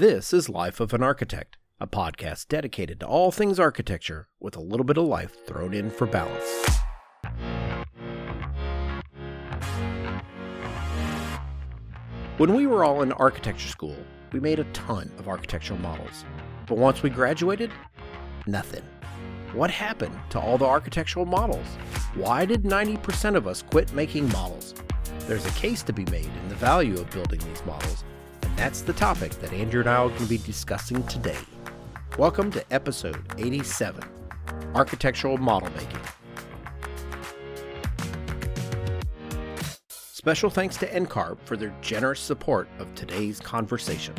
This is Life of an Architect, a podcast dedicated to all things architecture with a little bit of life thrown in for balance. When we were all in architecture school, we made a ton of architectural models. But once we graduated, nothing. What happened to all the architectural models? Why did 90% of us quit making models? There's a case to be made in the value of building these models, that's the topic that Andrew and I are going to be discussing today. Welcome to episode 87 Architectural Model Making. Special thanks to NCARB for their generous support of today's conversation.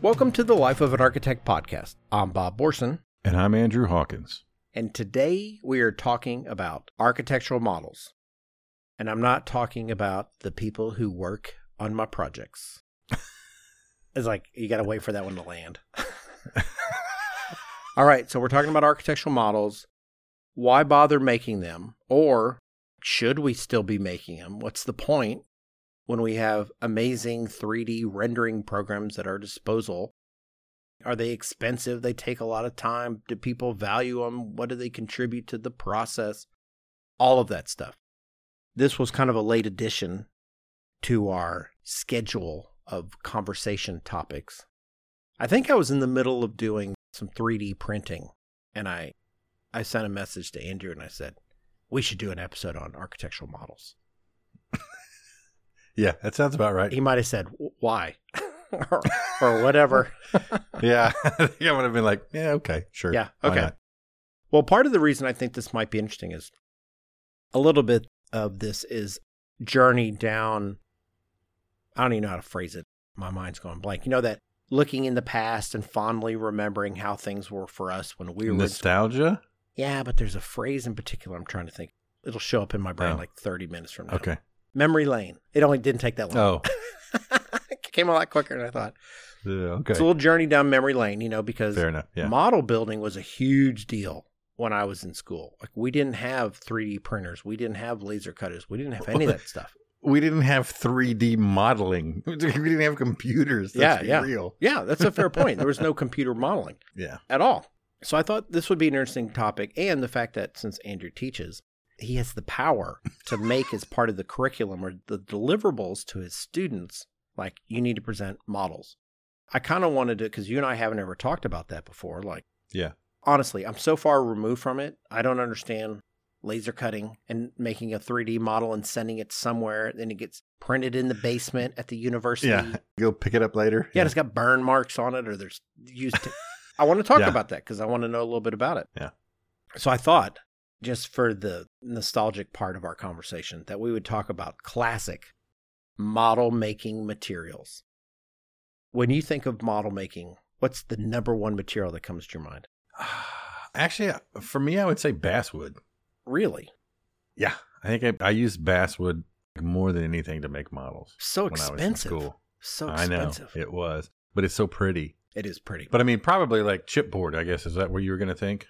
Welcome to the Life of an Architect podcast. I'm Bob Borson, And I'm Andrew Hawkins. and today we are talking about architectural models. And I'm not talking about the people who work on my projects. it's like you got to wait for that one to land. All right, so we're talking about architectural models. Why bother making them? Or should we still be making them? What's the point when we have amazing 3D rendering programs at our disposal? Are they expensive? They take a lot of time. Do people value them? What do they contribute to the process? All of that stuff. This was kind of a late addition to our schedule of conversation topics. I think I was in the middle of doing some 3D printing and I I sent a message to Andrew and I said, "We should do an episode on architectural models." Yeah, that sounds about right. He might have said, "Why?" or, or whatever. yeah, I think I would have been like, yeah, okay, sure. Yeah, okay. Well, part of the reason I think this might be interesting is a little bit of this is journey down. I don't even know how to phrase it. My mind's going blank. You know that looking in the past and fondly remembering how things were for us when we were. Nostalgia? Yeah, but there's a phrase in particular I'm trying to think. It'll show up in my brain Oh. like 30 minutes from now. Okay. Memory lane. It only didn't take that long. Oh, it came a lot quicker than I thought. yeah, okay. It's a little journey down memory lane, you know, because Fair enough. Yeah. model building was a huge deal when I was in school. Like we didn't have 3D printers, we didn't have laser cutters, we didn't have any of that stuff. we didn't have 3D modeling. We didn't have computers. Yeah, yeah. real. Yeah, that's a fair point. There was no computer modeling Yeah. at all. So I thought this would be an interesting topic, and the fact that since Andrew teaches, he has the power to make as part of the curriculum or the deliverables to his students, like you need to present models. I kind of wanted to, because you and I haven't ever talked about that before. Like, Yeah. Honestly, I'm so far removed from it. I don't understand laser cutting and making a 3D model and sending it somewhere. Then it gets printed in the basement at the university. Yeah. Go pick it up later. Yeah, and it's got burn marks on it, or there's used. To, I want to talk Yeah. about that because I want to know a little bit about it. Yeah. So I thought, just for the nostalgic part of our conversation, that we would talk about classic model making materials. When you think of model making, what's the number one material that comes to your mind? Actually, uh, for me, I would say basswood. Really, Yeah. I think I, I use basswood more than anything to make models. so when I was in expensive. So I know expensive. it was, but it's so pretty. it is pretty. But I mean, probably like chipboard. I guess is that what you were going to think,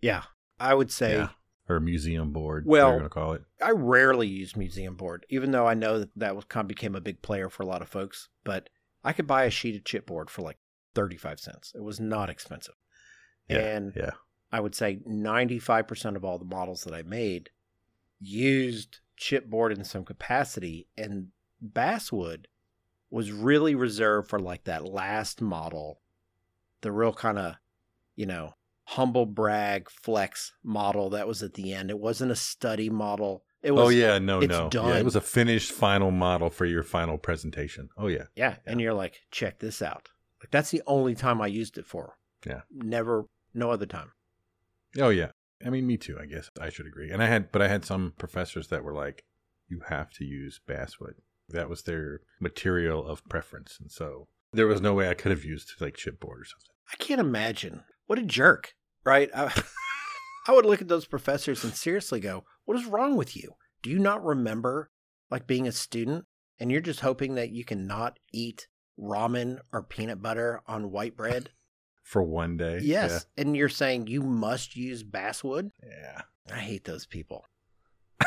yeah, I would say. Yeah. or museum board? Well- you're going to call it. I rarely use museum board, even though I know that that was kind of became a big player for a lot of folks. But I could buy a sheet of chipboard for like thirty five cents. It was not expensive, Yeah. and yeah. I would say ninety five percent of all the models that I made used chipboard in some capacity, and basswood was really reserved for like that last model, the real kind of, you know, humble brag flex model that was at the end. It wasn't a study model. It oh, was oh yeah, no, no. Yeah, done. it was a finished final model for your final presentation. Oh yeah. Yeah, and you're like, check this out. Like that's the only time I used it for. Yeah. Never, no other time. Oh yeah. I mean, me too. I guess I should agree. And I had, but I had some professors that were like, "You have to use basswood." That was their material of preference, and so there was no way I could have used like chipboard or something. I can't imagine. What a jerk, right? I, I would look at those professors and seriously go, "What is wrong with you? Do you not remember like being a student and you're just hoping that you can not eat ramen or peanut butter on white bread?" For one day. yes, and you're saying you must use basswood. Yeah. I hate those people.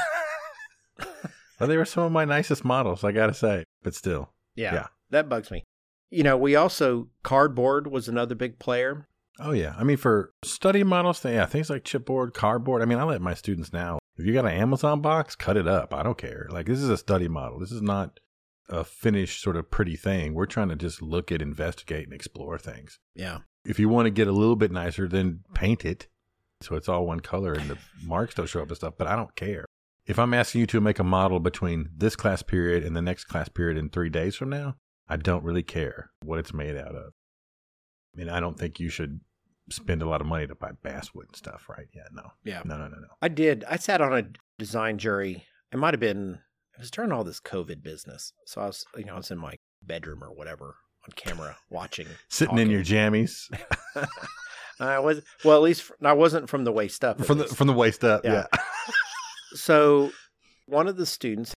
Well, they were some of my nicest models, I gotta say. but still. Yeah, Yeah. that bugs me. You know, we also cardboard was another big player. Oh yeah, I mean for study models, yeah, things like chipboard, cardboard. I mean, I let my students now. If you got an Amazon box, cut it up. I don't care. Like this is a study model. This is not a finished sort of pretty thing. We're trying to just look at, investigate, and explore things. Yeah, If you want to get a little bit nicer, then paint it so it's all one color and the marks don't show up and stuff. But I don't care. If I'm asking you to make a model between this class period and the next class period in three days from now, I don't really care what it's made out of. I mean, I don't think you should spend a lot of money to buy basswood and stuff, right? Yeah, no, yeah. no, no, no, no. I did. I sat on a design jury. It might have been. It was during all this COVID business, so I was, you know, I was in my bedroom or whatever on camera watching, Sitting in your jammies I was well, at least I wasn't from the waist up. at from the from the waist up. Yeah. Yeah. So, one of the students,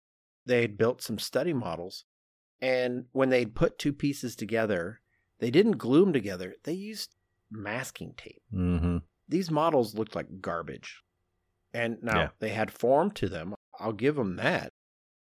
they had built some study models, and when they'd put two pieces together, they didn't glue them together. They used masking tape. mm-hmm. These models looked like garbage. And now Yeah. they had form to them. I'll give them that.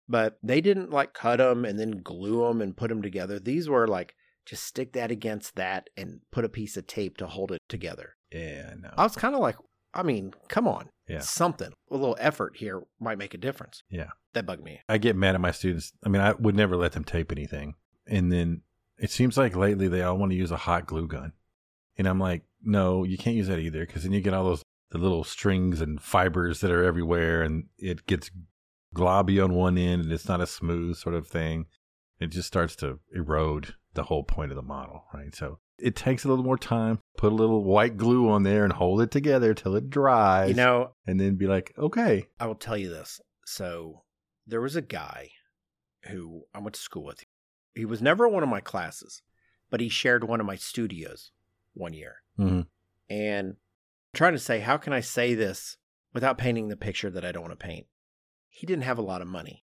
But they didn't like cut them and then glue them and put them together. These were like just stick that against that and put a piece of tape to hold it together. Yeah, no. I was kind of like, I mean, come on. Yeah. Something. A little effort here might make a difference. Yeah. That bugged me. I get mad at my students. I mean, I would never let them tape anything. And then it seems like lately they all want to use a hot glue gun. And I'm like, no, you can't use that either because then you get all those the little strings and fibers that are everywhere and it gets globby on one end and it's not a smooth sort of thing. It just starts to erode the whole point of the model, right? So it takes a little more time. Put a little white glue on there and hold it together till it dries. You know, and then be like, okay. I will tell you this. So there was a guy who I went to school with. He was never one of my classes, but he shared one of my studios one year. hmm And I'm trying to say, how can I say this without painting the picture that I don't want to paint? He didn't have a lot of money.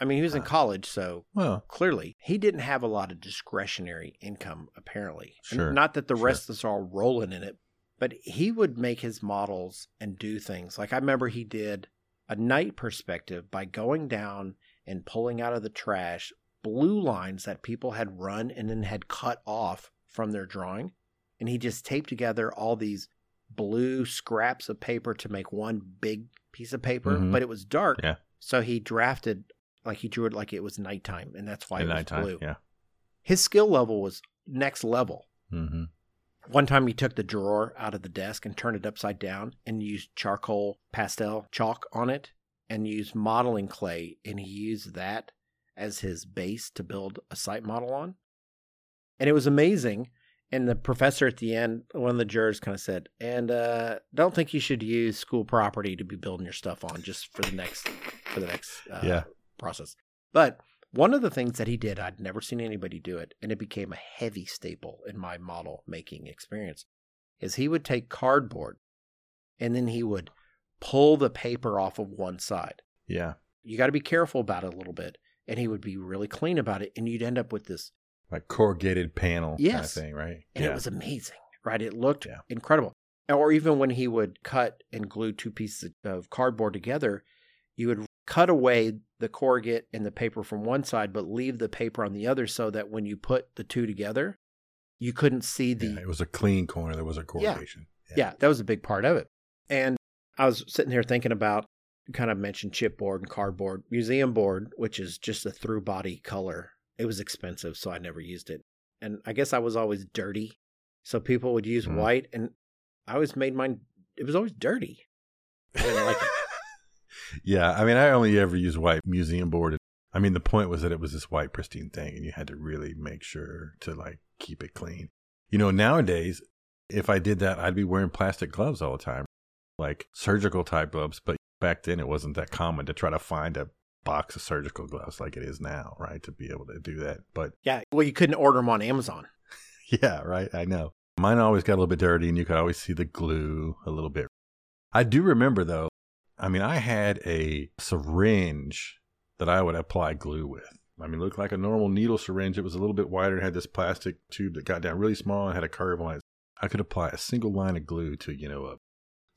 I mean, he was in Ah. college, so Well, clearly he didn't have a lot of discretionary income, apparently. And Sure, Not that the sure. rest of us are all rolling in it, but he would make his models and do things. Like I remember he did a night perspective by going down and pulling out of the trash blue lines that people had run and then had cut off from their drawing. And he just taped together all these blue scraps of paper to make one big piece of paper, Mhm. but it was dark. Yeah. So he drafted like he drew it like it was nighttime, and that's why at it was nighttime. blue. Yeah. His skill level was next level. hmm One time he took the drawer out of the desk and turned it upside down and used charcoal pastel chalk on it and used modeling clay and he used that as his base to build a site model on. And it was amazing. And the professor at the end, one of the jurors kind of said, and uh, don't think you should use school property to be building your stuff on just for the next for the next uh, Yeah. process. But one of the things that he did, I'd never seen anybody do it, and it became a heavy staple in my model making experience, is he would take cardboard and then he would pull the paper off of one side. Yeah. You got to be careful about it a little bit. And he would be really clean about it. And you'd end up with this. Like corrugated panel kind of thing, right? And yeah. it was amazing, right? It looked Yeah. incredible. Or even when he would cut and glue two pieces of cardboard together, you would cut away the corrugate and the paper from one side, but leave the paper on the other so that when you put the two together, you couldn't see the. yeah, it was a clean corner. There was a corrugation. yeah, that was a big part of it. And I was sitting here thinking about, kind of mentioned chipboard and cardboard, museum board, which is just a through body color. It was expensive, so I never used it. And I guess I was always dirty. So people would use Mhm. white, and I always made mine, it was always dirty. I like yeah. I mean, I only ever use white museum board. I mean, the point was that it was this white pristine thing, and you had to really make sure to like keep it clean. You know, nowadays, if I did that, I'd be wearing plastic gloves all the time, like surgical type gloves. But back then, it wasn't that common to try to find a box of surgical gloves like it is now, right? To be able to do that. But Yeah. Well, you couldn't order them on Amazon. Yeah, right. I know. Mine always got a little bit dirty, and you could always see the glue a little bit. I do remember, though, I mean, I had a syringe that I would apply glue with. I mean, it looked like a normal needle syringe. It was a little bit wider, it had this plastic tube that got down really small and had a curve on it. I could apply a single line of glue to, you know, a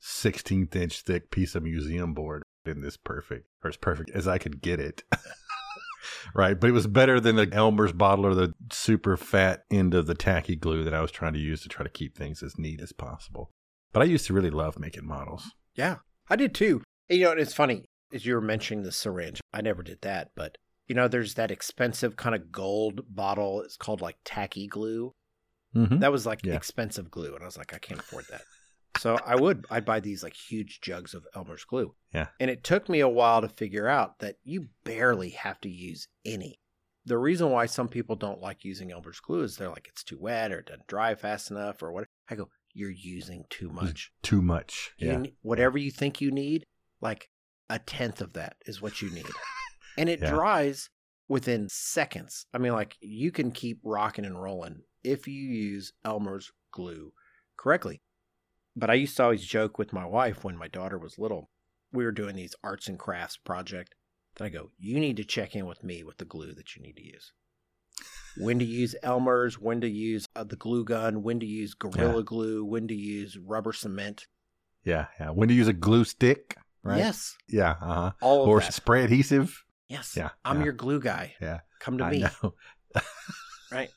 16th inch thick piece of museum board in this perfect, or as perfect as I could get it. right, but it was better than the Elmer's bottle or the super fat end of the tacky glue that I was trying to use to try to keep things as neat as possible. But I used to really love making models. Yeah, I did too. And, you know, it's funny as you were mentioning the syringe. I never did that, but you know, there's that expensive kind of gold bottle. It's called like tacky glue. Mm-hmm. That was like Yeah. expensive glue, and I was like, I can't afford that. So I would, I'd buy these like huge jugs of Elmer's glue. Yeah. And it took me a while to figure out that you barely have to use any. The reason why some people don't like using Elmer's glue is they're like, it's too wet or it doesn't dry fast enough or what. I go, you're using too much. Too much. You Yeah. whatever you think you need, like a tenth of that is what you need. and it Yeah. dries within seconds. I mean, like you can keep rocking and rolling if you use Elmer's glue correctly. But I used to always joke with my wife when my daughter was little. We were doing these arts and crafts project. That I go, you need to check in with me with the glue that you need to use. When to use Elmer's, when to use uh, the glue gun, when to use Gorilla Yeah. Glue, when to use rubber cement. Yeah. Yeah. When to use a glue stick, right? Yes, Yeah. Uh huh. all of Or that. spray adhesive. Yes. Yeah, I'm yeah. your glue guy. Yeah. Come to I me. know. Right.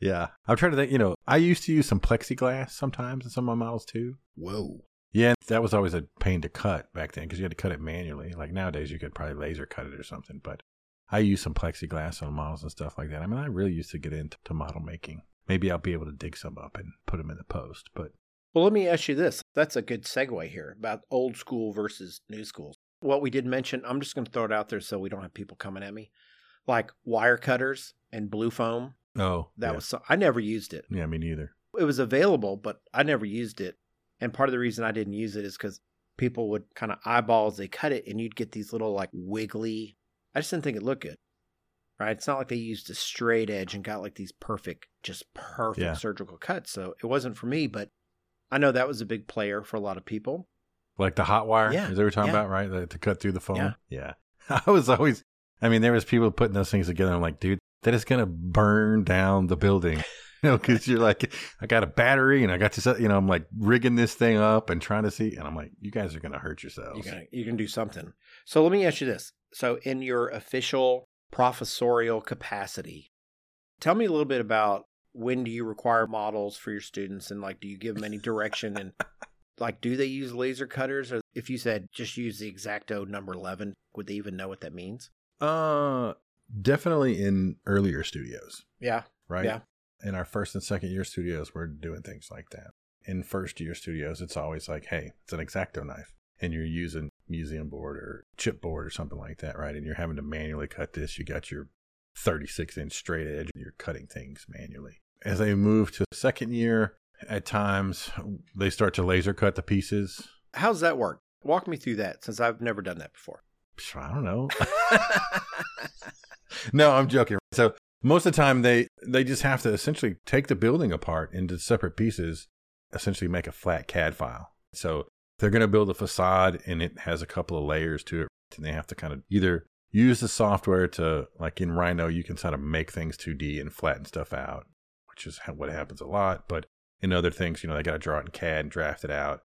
Yeah. I'm trying to think, you know, I used to use some plexiglass sometimes in some of my models too. Whoa. Yeah, that was always a pain to cut back then because you had to cut it manually. Like nowadays, you could probably laser cut it or something. But I use some plexiglass on models and stuff like that. I mean, I really used to get into model making. Maybe I'll be able to dig some up and put them in the post. But Well, let me ask you this. That's a good segue here about old school versus new school. What we did mention, I'm just going to throw it out there so we don't have people coming at me. Like wire cutters and blue foam. Oh, That yeah. was, so, I never used it. yeah, me neither. It was available, but I never used it. And part of the reason I didn't use it is because people would kind of eyeball as they cut it and you'd get these little like wiggly. I just didn't think it looked good. Right? It's not like they used a straight edge and got like these perfect, just perfect Yeah. surgical cuts. So it wasn't for me, but I know that was a big player for a lot of people. Like the hot wire, Yeah, is that what we're talking yeah. about, right? The, to cut through the foam. Yeah. yeah. I was always, I mean, there was people putting those things together. I'm like, dude, that is gonna burn down the building. You know, because you're like, I got a battery and I got to, you know, I'm like rigging this thing up and trying to see, and I'm like, you guys are gonna hurt yourselves. You can you can do something. So let me ask you this. So in your official professorial capacity, tell me a little bit about when do you require models for your students and like do you give them any direction and like do they use laser cutters or if you said just use the exacto number 11 would they even know what that means? Uh, definitely in earlier studios, Yeah. right? Yeah. In our first and second year studios, we're doing things like that. In first year studios, it's always like, hey, it's an exacto knife, and you're using museum board or chipboard or something like that, right? And you're having to manually cut this. You got your 36 inch straight edge, and you're cutting things manually. As they move to second year, at times they start to laser cut the pieces. How's that work? Walk me through that since I've never done that before. I don't know. no, I'm joking. So most of the time they they just have to essentially take the building apart into separate pieces, essentially make a flat CAD file. So they're going to build a facade and it has a couple of layers to it, and they have to kind of either use the software to like in Rhino you can sort of make things 2D and flatten stuff out, which is what happens a lot. But in other things, you know, they got to draw it in CAD and draft it out.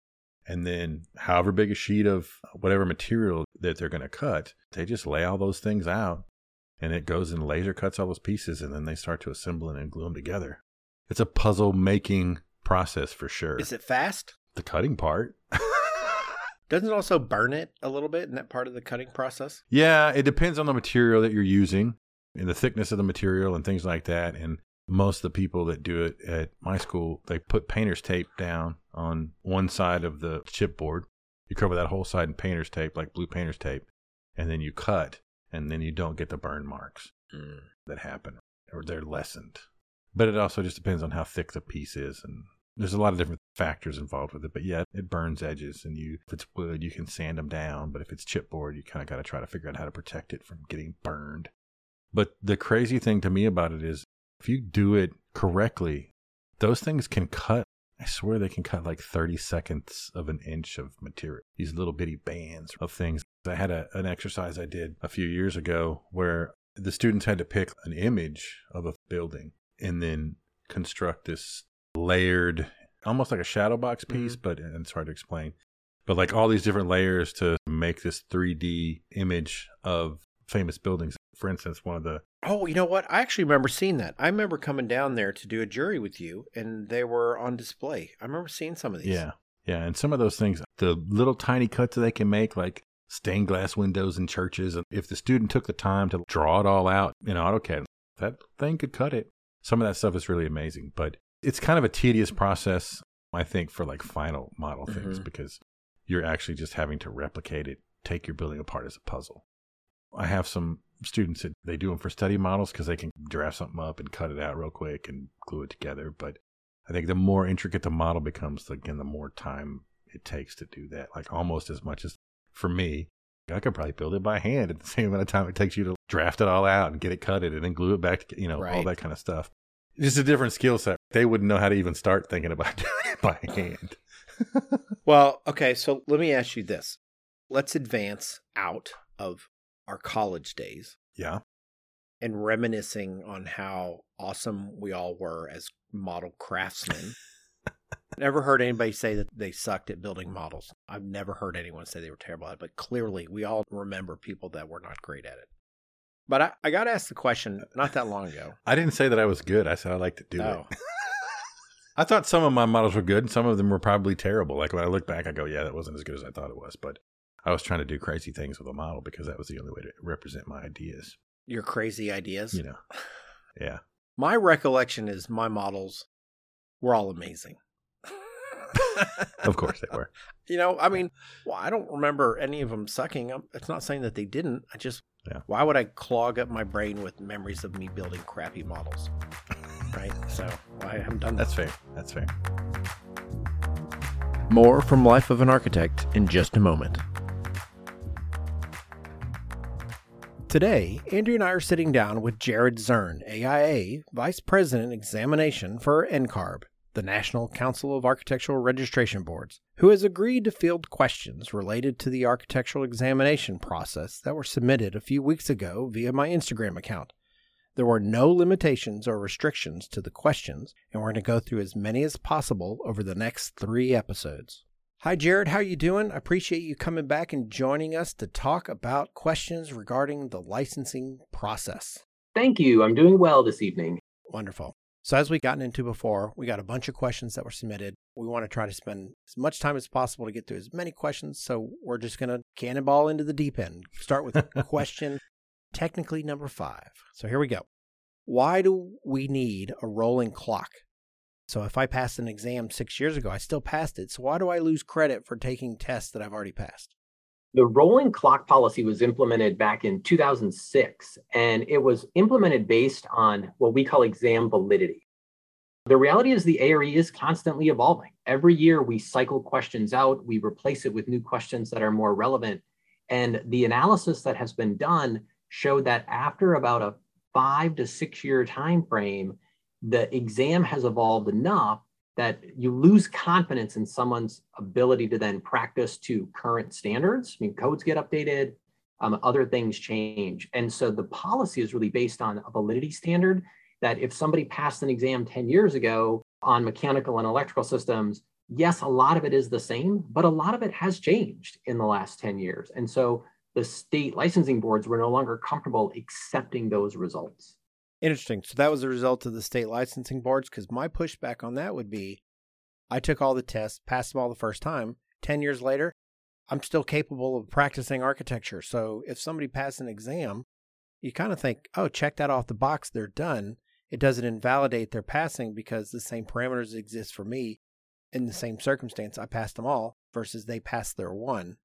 And then, however big a sheet of whatever material that they're going to cut, they just lay all those things out and it goes and laser cuts all those pieces and then they start to assemble and glue them together. It's a puzzle making process for sure. Is it fast? the cutting part? Doesn't it also burn it a little bit in that part of the cutting process? yeah, it depends on the material that you're using and the thickness of the material and things like that. And most of the people that do it at my school, they put painter's tape down on one side of the chipboard. You cover that whole side in painter's tape, like blue painter's tape, and then you cut, and then you don't get the burn marks mm. that happen, or they're lessened. But it also just depends on how thick the piece is, and there's a lot of different factors involved with it. But yeah, it burns edges, and you if it's wood, you can sand them down. But if it's chipboard, you kind of got to try to figure out how to protect it from getting burned. But the crazy thing to me about it is, if you do it correctly, those things can cut. I swear they can cut like 30 seconds of an inch of material. These little bitty bands of things. I had a, an exercise I did a few years ago where the students had to pick an image of a building and then construct this layered, almost like a shadow box mm-hmm. piece, but and it's hard to explain. But like all these different layers to make this 3D image of famous buildings. for instance, one of the Oh, you know what? I actually remember seeing that. I remember coming down there to do a jury with you, and they were on display. I remember seeing some of these. yeah, yeah, and some of those things, the little tiny cuts that they can make, like stained glass windows in churches, and if the student took the time to draw it all out in AutoCAD, that thing could cut it. Some of that stuff is really amazing, but it's kind of a tedious process, I think, for like final model things Mhm. because you're actually just having to replicate it, take your building apart as a puzzle. I have some students that they do them for study models because they can draft something up and cut it out real quick and glue it together. But I think the more intricate the model becomes, again, the more time it takes to do that. Like almost as much as for me, I could probably build it by hand at the same amount of time it takes you to draft it all out and get it cutted and then glue it back to, you know, all that kind of stuff. Just a different skill set. They wouldn't know how to even start thinking about doing it by hand. Well, okay, so let me ask you this. Let's advance out of our college days yeah. and reminiscing on how awesome we all were as model craftsmen. Never heard anybody say that they sucked at building models. I've never heard anyone say they were terrible at it, but clearly we all remember people that were not great at it. But I, I got asked the question not that long ago. I didn't say that I was good. I said I like to do Oh. it. I thought some of my models were good and some of them were probably terrible. Like when I look back, I go, yeah, that wasn't as good as I thought it was. But I was trying to do crazy things with a model because that was the only way to represent my ideas. Your crazy ideas. You know? Yeah. My recollection is my models were all amazing. Of course they were. You know, I mean, well, I don't remember any of them sucking. Um, It's not saying that they didn't. I just, Yeah. why would I clog up my brain with memories of me building crappy models? Right? So I haven't done that. That's fair. That's fair. More from Life of an Architect in just a moment. Today, Andrew and I are sitting down with Jared Zurn, AIA Vice President Examination for NCARB, the National Council of Architectural Registration Boards, who has agreed to field questions related to the architectural examination process that were submitted a few weeks ago via my Instagram account. There were no limitations or restrictions to the questions, and we're going to go through as many as possible over the next three episodes. Hi, Jared. How you doing? I appreciate you coming back and joining us to talk about questions regarding the licensing process. Thank you. I'm doing well this evening. Wonderful. So, as we've gotten into before, we got a bunch of questions that were submitted. We want to try to spend as much time as possible to get through as many questions. So, we're just going to cannonball into the deep end. Start with question technically number five. So, here we go. Why do we need a rolling clock? So, if I passed an exam six years ago, I still passed it. So, why do I lose credit for taking tests that I've already passed? The rolling clock policy was implemented back in 2006, and it was implemented based on what we call exam validity. The reality is the ARE is constantly evolving. Every year we cycle questions out, we replace it with new questions that are more relevant. And the analysis that has been done showed that after about a five to six year time frame, the exam has evolved enough that you lose confidence in someone's ability to then practice to current standards. I mean, codes get updated, um, other things change. And so the policy is really based on a validity standard that if somebody passed an exam 10 years ago on mechanical and electrical systems, yes, a lot of it is the same, but a lot of it has changed in the last 10 years. And so the state licensing boards were no longer comfortable accepting those results. Interesting. So that was a result of the state licensing boards. Because my pushback on that would be, I took all the tests, passed them all the first time. Ten years later, I'm still capable of practicing architecture. So if somebody passed an exam, you kind of think, oh, check that off the box. They're done. It doesn't invalidate their passing because the same parameters exist for me in the same circumstance. I passed them all versus they passed their one.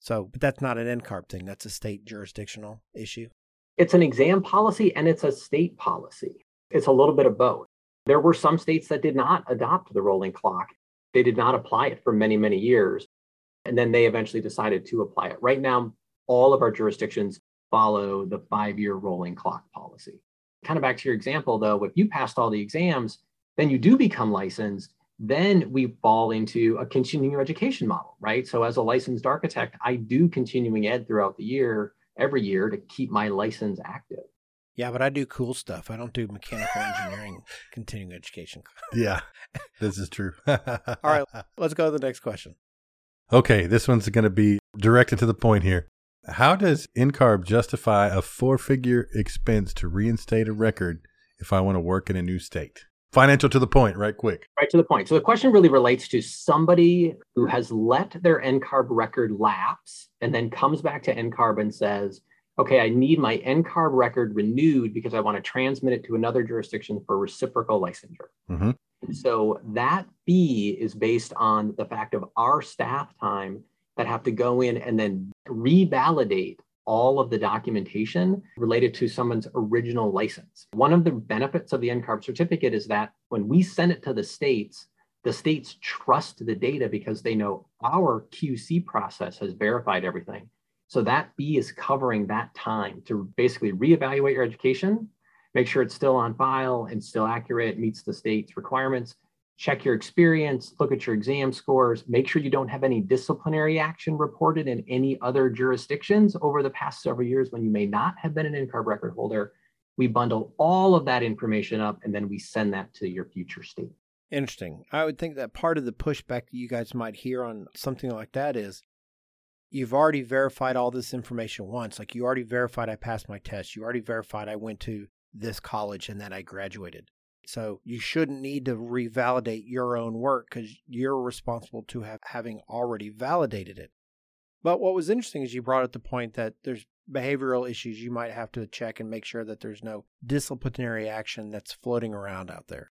So, but that's not an NCARB thing. That's a state jurisdictional issue. It's an exam policy and it's a state policy. It's a little bit of both. There were some states that did not adopt the rolling clock. They did not apply it for many, many years. And then they eventually decided to apply it. Right now, all of our jurisdictions follow the five year rolling clock policy. Kind of back to your example, though, if you passed all the exams, then you do become licensed. Then we fall into a continuing education model, right? So, as a licensed architect, I do continuing ed throughout the year every year to keep my license active. Yeah, but I do cool stuff. I don't do mechanical engineering continuing education. Yeah, this is true. All right, let's go to the next question. Okay, this one's going to be directed to the point here. How does NCARB justify a four figure expense to reinstate a record if I want to work in a new state? Financial to the point, right quick. Right to the point. So the question really relates to somebody who has let their NCARB record lapse and then comes back to NCARB and says, okay, I need my NCARB record renewed because I want to transmit it to another jurisdiction for reciprocal licensure. Mm-hmm. So that fee is based on the fact of our staff time that have to go in and then revalidate all of the documentation related to someone's original license. One of the benefits of the NCARB certificate is that when we send it to the states, the states trust the data because they know our QC process has verified everything. So that B is covering that time to basically reevaluate your education, make sure it's still on file and still accurate, meets the state's requirements, check your experience, look at your exam scores, make sure you don't have any disciplinary action reported in any other jurisdictions over the past several years when you may not have been an NCARB record holder. We bundle all of that information up and then we send that to your future state. Interesting. I would think that part of the pushback that you guys might hear on something like that is you've already verified all this information once. Like you already verified I passed my test. You already verified I went to this college and that I graduated. So you shouldn't need to revalidate your own work because you're responsible to have having already validated it. But what was interesting is you brought up the point that there's behavioral issues you might have to check and make sure that there's no disciplinary action that's floating around out there.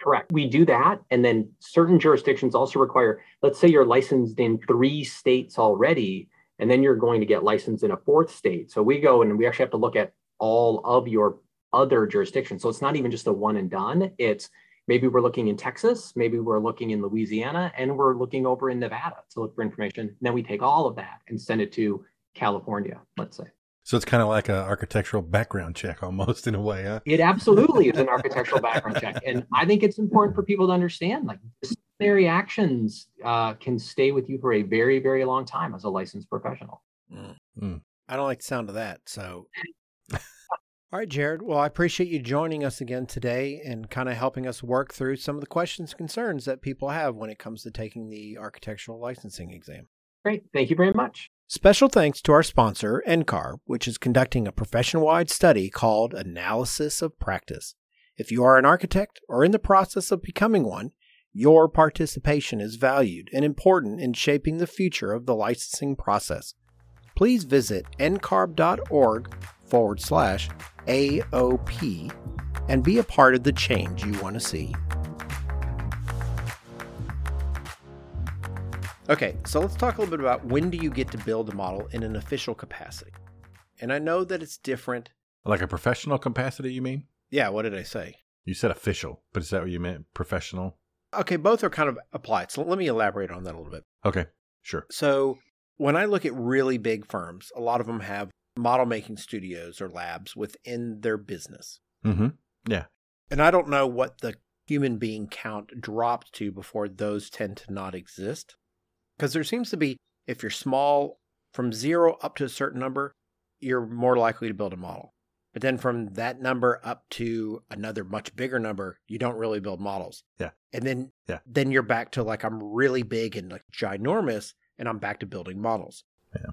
Correct. We do that. And then certain jurisdictions also require, let's say you're licensed in three states already, and then you're going to get licensed in a fourth state. So we go and we actually have to look at all of your other jurisdictions. So it's not even just a one and done. It's maybe we're looking in Texas, maybe we're looking in Louisiana, and we're looking over in Nevada to look for information. And then we take all of that and send it to California, let's say. So it's kind of like an architectural background check almost in a way, huh? It absolutely is an architectural background check. And I think it's important for people to understand like disciplinary actions uh, can stay with you for a very, very long time as a licensed professional. Mm. Mm. I don't like the sound of that. So all right, Jared. Well, I appreciate you joining us again today and kind of helping us work through some of the questions and concerns that people have when it comes to taking the architectural licensing exam. Great. Thank you very much. Special thanks to our sponsor, NCARB, which is conducting a profession wide study called Analysis of Practice. If you are an architect or in the process of becoming one, your participation is valued and important in shaping the future of the licensing process. Please visit ncarb.org forward slash AOP and be a part of the change you want to see. Okay, so let's talk a little bit about when do you get to build a model in an official capacity? And I know that it's different. Like a professional capacity, you mean? Yeah, what did I say? You said official, but is that what you meant? Professional? Okay, both are kind of applied. So let me elaborate on that a little bit. Okay, sure. So when I look at really big firms, a lot of them have model making studios or labs within their business. Mm-hmm. Yeah. And I don't know what the human being count dropped to before those tend to not exist. Because there seems to be, if you're small, from zero up to a certain number, you're more likely to build a model. But then from that number up to another much bigger number, you don't really build models. Yeah. And then yeah. then you're back to like I'm really big and like ginormous and I'm back to building models. Yeah.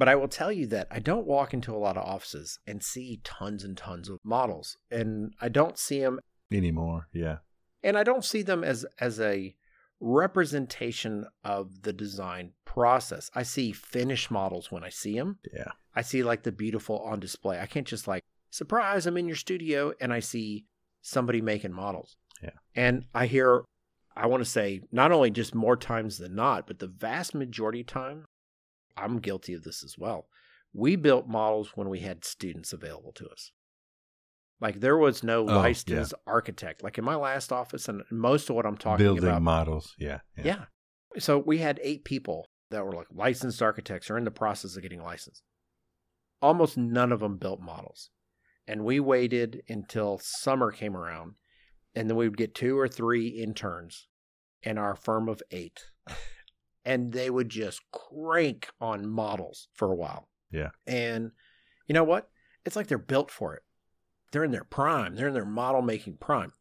But I will tell you that I don't walk into a lot of offices and see tons and tons of models, and I don't see them anymore. Yeah, and I don't see them as as a representation of the design process. I see finished models when I see them. Yeah, I see like the beautiful on display. I can't just like surprise. I'm in your studio, and I see somebody making models. Yeah, and I hear I want to say not only just more times than not, but the vast majority time, I'm guilty of this as well. We built models when we had students available to us. Like there was no oh, licensed yeah. architect. Like in my last office, and most of what I'm talking building about, building models. Yeah, yeah, yeah. So we had eight people that were like licensed architects or in the process of getting licensed. Almost none of them built models, and we waited until summer came around, and then we would get two or three interns in our firm of eight and they would just crank on models for a while. Yeah. And you know what? It's like they're built for it. They're in their prime, they're in their model making prime.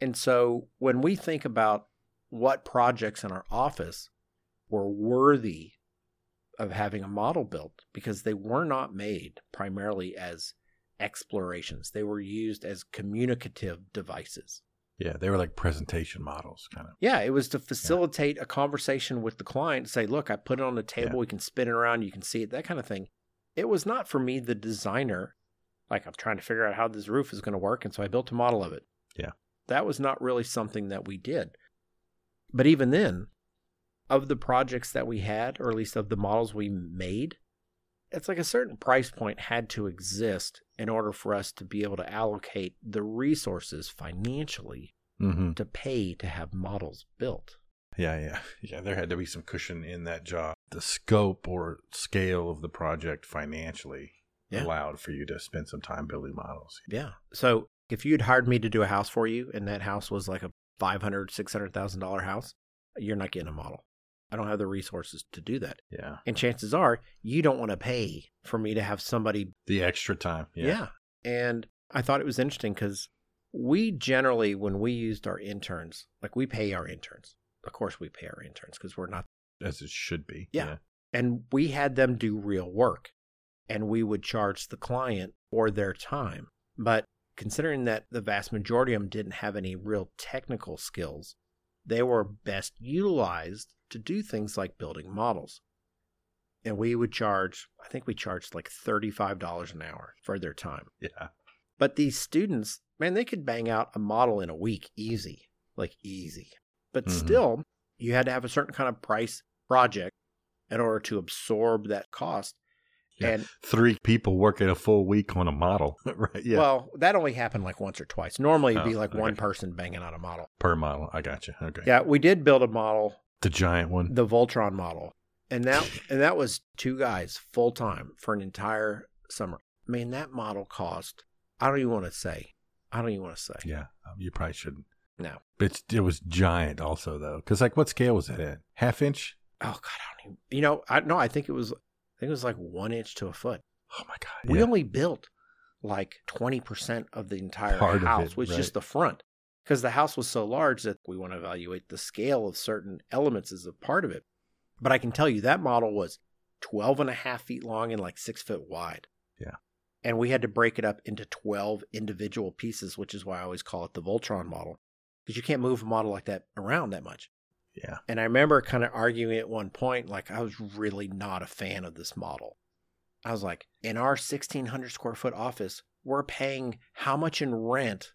And so when we think about what projects in our office were worthy of having a model built because they were not made primarily as explorations. They were used as communicative devices. Yeah, they were like presentation models, kind of. Yeah, it was to facilitate a conversation with the client. Say, look, I put it on the table. Yeah. We can spin it around. You can see it. That kind of thing. It was not for me, the designer. Like I'm trying to figure out how this roof is going to work, and so I built a model of it. Yeah. that was not really something that we did. But even then, of the projects that we had, or at least of the models we made, it's like a certain price point had to exist in order for us to be able to allocate the resources financially Mm-hmm. to pay to have models built. Yeah, yeah, yeah. There had to be some cushion in that job. The scope or scale of the project financially Yeah. allowed for you to spend some time building models. Yeah. So if you'd hired me to do a house for you and that house was like a five hundred, six hundred thousand dollar house, you're not getting a model. I don't have the resources to do that. Yeah, And chances are you don't want to pay for me to have somebody the extra time. Yeah. Yeah, And I thought it was interesting because we generally, when we used our interns, like we pay our interns. Of course, we pay our interns because we're not, as it should be. Yeah. and we had them do real work and we would charge the client for their time. But considering that the vast majority of them didn't have any real technical skills, they were best utilized to do things like building models. And we would charge, I think we charged like $35 an hour for their time. yeah, But these students, man, they could bang out a model in a week easy, like easy. But Mhm. still, you had to have a certain kind of price project in order to absorb that cost. Yeah. And Three people working a full week on a model, right? Yeah, well, that only happened like once or twice. Normally, it'd be Oh, like one person banging out a model. per model. I got you. Okay. Yeah, we did build a model, the giant one. the Voltron model, and that and that was two guys full time for an entire summer. I mean, that model cost. I don't even want to say. I don't even want to say. yeah, um, you probably shouldn't. No. But it's, it was giant, also though, because like, what scale was it in? Half inch? Oh God, I don't even. You know, I no, I think it was. I think it was like one inch to a foot. Oh my god! We yeah. only built like twenty percent of the entire Part house, is right. just the front, because the house was so large that we want to evaluate the scale of certain elements as a part of it. But I can tell you that model was 12 and a half feet long and like six foot wide. Yeah. And we had to break it up into 12 individual pieces, which is why I always call it the Voltron model, because you can't move a model like that around that much. yeah, And I remember kind of arguing at one point, like I was really not a fan of this model. I was like, in our 1600 square foot office, we're paying how much in rent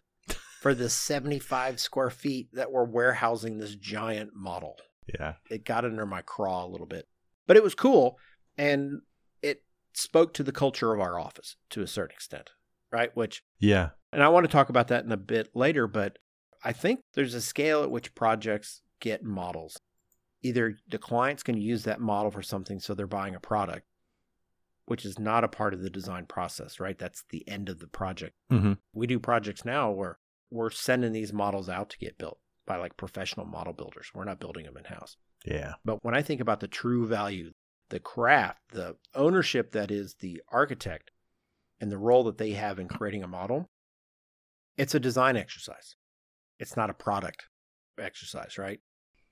for the 75 square feet that we're warehousing this giant model? yeah, It got under my craw a little bit, but it was cool. And it spoke to the culture of our office to a certain extent, right? Which yeah. and I want to talk about that in a bit later, but I think there's a scale at which projects get models. Either the clients can use that model for something, so they're buying a product, which is not a part of the design process, right? That's the end of the project. Mm-hmm. We do projects now where we're sending these models out to get built by like professional model builders. We're not building them in house. Yeah, But when I think about the true value, the craft, the ownership that is the architect and the role that they have in creating a model, it's a design exercise. It's not a product exercise, right?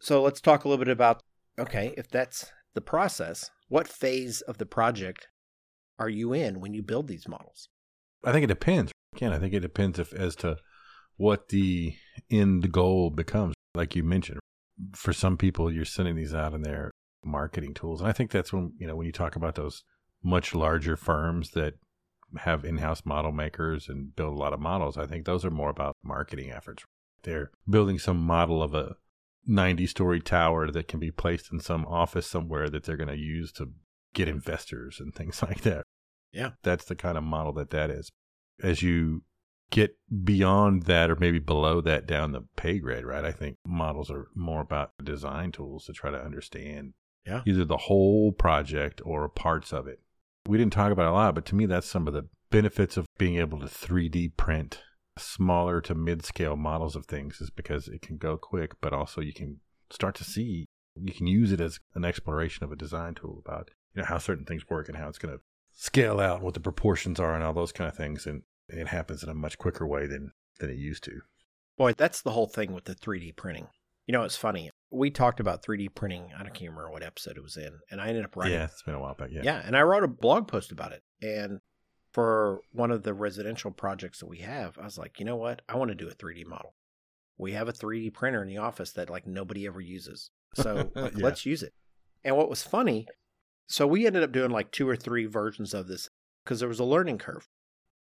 So let's talk a little bit about okay, if that's the process, what phase of the project are you in when you build these models? I think it depends. Again, I think it depends if as to what the end goal becomes. Like you mentioned, for some people, you're sending these out in their marketing tools, and I think that's when you know when you talk about those much larger firms that have in-house model makers and build a lot of models. I think those are more about marketing efforts. They're building some model of a 90-story tower that can be placed in some office somewhere that they're going to use to get investors and things like that. Yeah. That's the kind of model that that is. As you get beyond that or maybe below that down the pay grade, right? I think models are more about design tools to try to understand Yeah. either the whole project or parts of it. We didn't talk about it a lot, but to me, that's some of the benefits of being able to 3D print smaller to mid scale models of things is because it can go quick, but also you can start to see, you can use it as an exploration of a design tool about you know how certain things work and how it's going to scale out, what the proportions are, and all those kind of things. And it happens in a much quicker way than than it used to. Boy, that's the whole thing with the 3D printing. You know, it's funny. We talked about 3D printing. I can't remember what episode it was in, and I ended up writing. Yeah, it's been a while back. Yeah. Yeah, and I wrote a blog post about it. And for one of the residential projects that we have, I was like, you know what? I want to do a 3D model. We have a 3D printer in the office that like nobody ever uses. So like, Yeah. let's use it. And what was funny, so we ended up doing like two or three versions of this because there was a learning curve.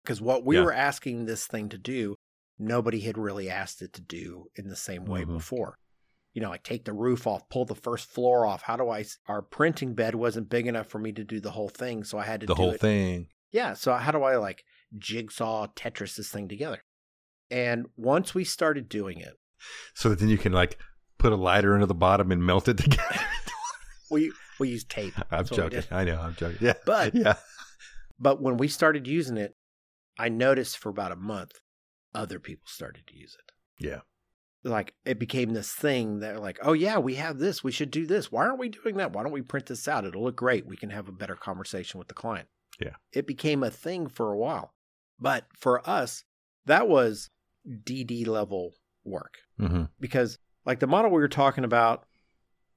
Because what we Yeah. were asking this thing to do, nobody had really asked it to do in the same way Mhm. before. You know, like take the roof off, pull the first floor off. How do I? Our printing bed wasn't big enough for me to do the whole thing, so I had to The do the whole it. thing. Yeah. So how do I like jigsaw Tetris this thing together? And once we started doing it, So that then you can like put a lighter into the bottom and melt it together. we we used tape. I'm That's joking. I know. I'm joking. Yeah. But yeah. but when we started using it, I noticed for about a month, other people started to use it. Yeah. Like it became this thing that like, oh yeah, we have this. We should do this. Why aren't we doing that? Why don't we print this out? It'll look great. We can have a better conversation with the client. Yeah. It became a thing for a while. But for us, that was DD level work. hmm because like the model we were talking about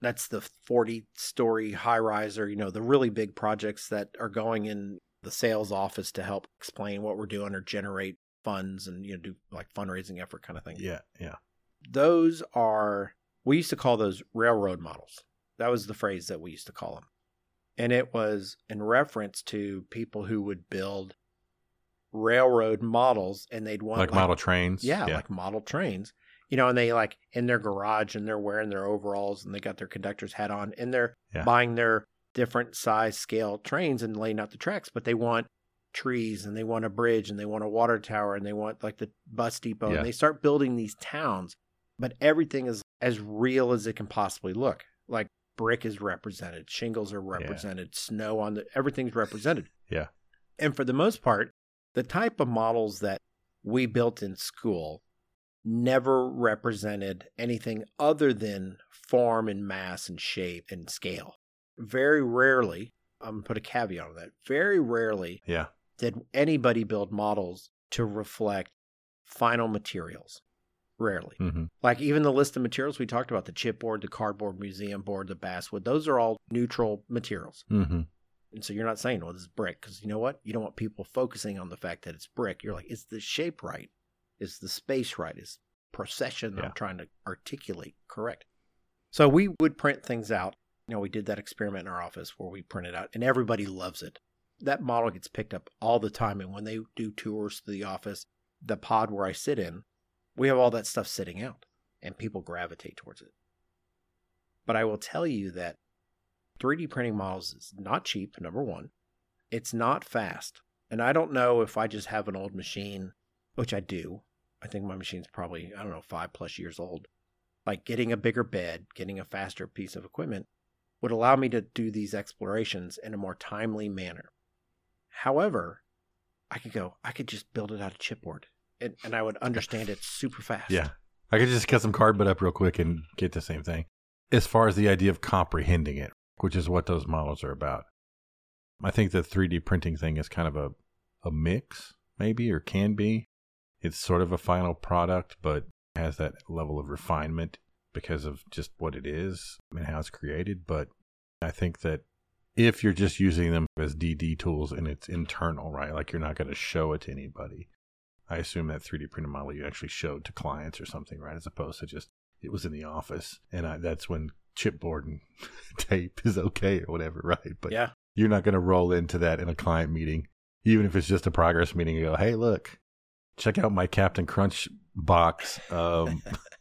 that's the 40 story high riser you know the really big projects that are going in the sales office to help explain what we're doing or generate funds and you know do like fundraising effort kind of thing Yeah. Yeah. those are we used to call those railroad models that was the phrase that we used to call them and it was in reference to people who would build railroad models and they'd want Like, model trains. yeah, Yeah. like model trains. You know, and they like in their garage and they're wearing their overalls and they got their conductor's hat on and they're Yeah. buying their different size scale trains and laying out the tracks, but they want trees and they want a bridge and they want a water tower and they want like the bus depot Yeah. and they start building these towns, but everything is as real as it can possibly look. Like brick is represented, shingles are represented, snow on the everything's represented. Yeah. And for the most part, the type of models that we built in school never represented anything other than form and mass and shape and scale. Very rarely, I'm going to put a caveat on that, very rarely Yeah. did anybody build models to reflect final materials. Rarely. hmm Like even the list of materials we talked about, the chipboard, the cardboard, museum board, the basswood, those are all neutral materials. hmm And so you're not saying, well, this is brick, because you know what? You don't want people focusing on the fact that it's brick. You're like, is the shape right? Is the space right? Is procession that Yeah. I'm trying to articulate correct? So we would print things out. You know, we did that experiment in our office where we print it out, and everybody loves it. That model gets picked up all the time. And when they do tours to the office, the pod where I sit in, we have all that stuff sitting out, and people gravitate towards it. But I will tell you that 3D printing models is not cheap, number one. It's not fast. And I don't know if I just have an old machine, which I do. I think my machine's probably, I don't know, five plus years old. Like getting a bigger bed, getting a faster piece of equipment would allow me to do these explorations in a more timely manner. However, I could go, I could just build it out of chipboard and, and I would understand it super fast. Yeah. I could just cut some cardboard up real quick and get the same thing. As far as the idea of comprehending it, which is what those models are about. I think the 3D printing thing is kind of a, a mix, maybe, or can be. It's sort of a final product, but has that level of refinement because of just what it is and how it's created. But I think that if you're just using them as DD tools and it's internal, right? Like you're not going to show it to anybody. I assume that 3D printed model you actually showed to clients or something, right? As opposed to just it was in the office, and I, that's when chipboard and tape is okay or whatever, right? But Yeah. you're not going to roll into that in a client meeting, even if it's just a progress meeting. You go, hey, look, check out my Captain Crunch box um,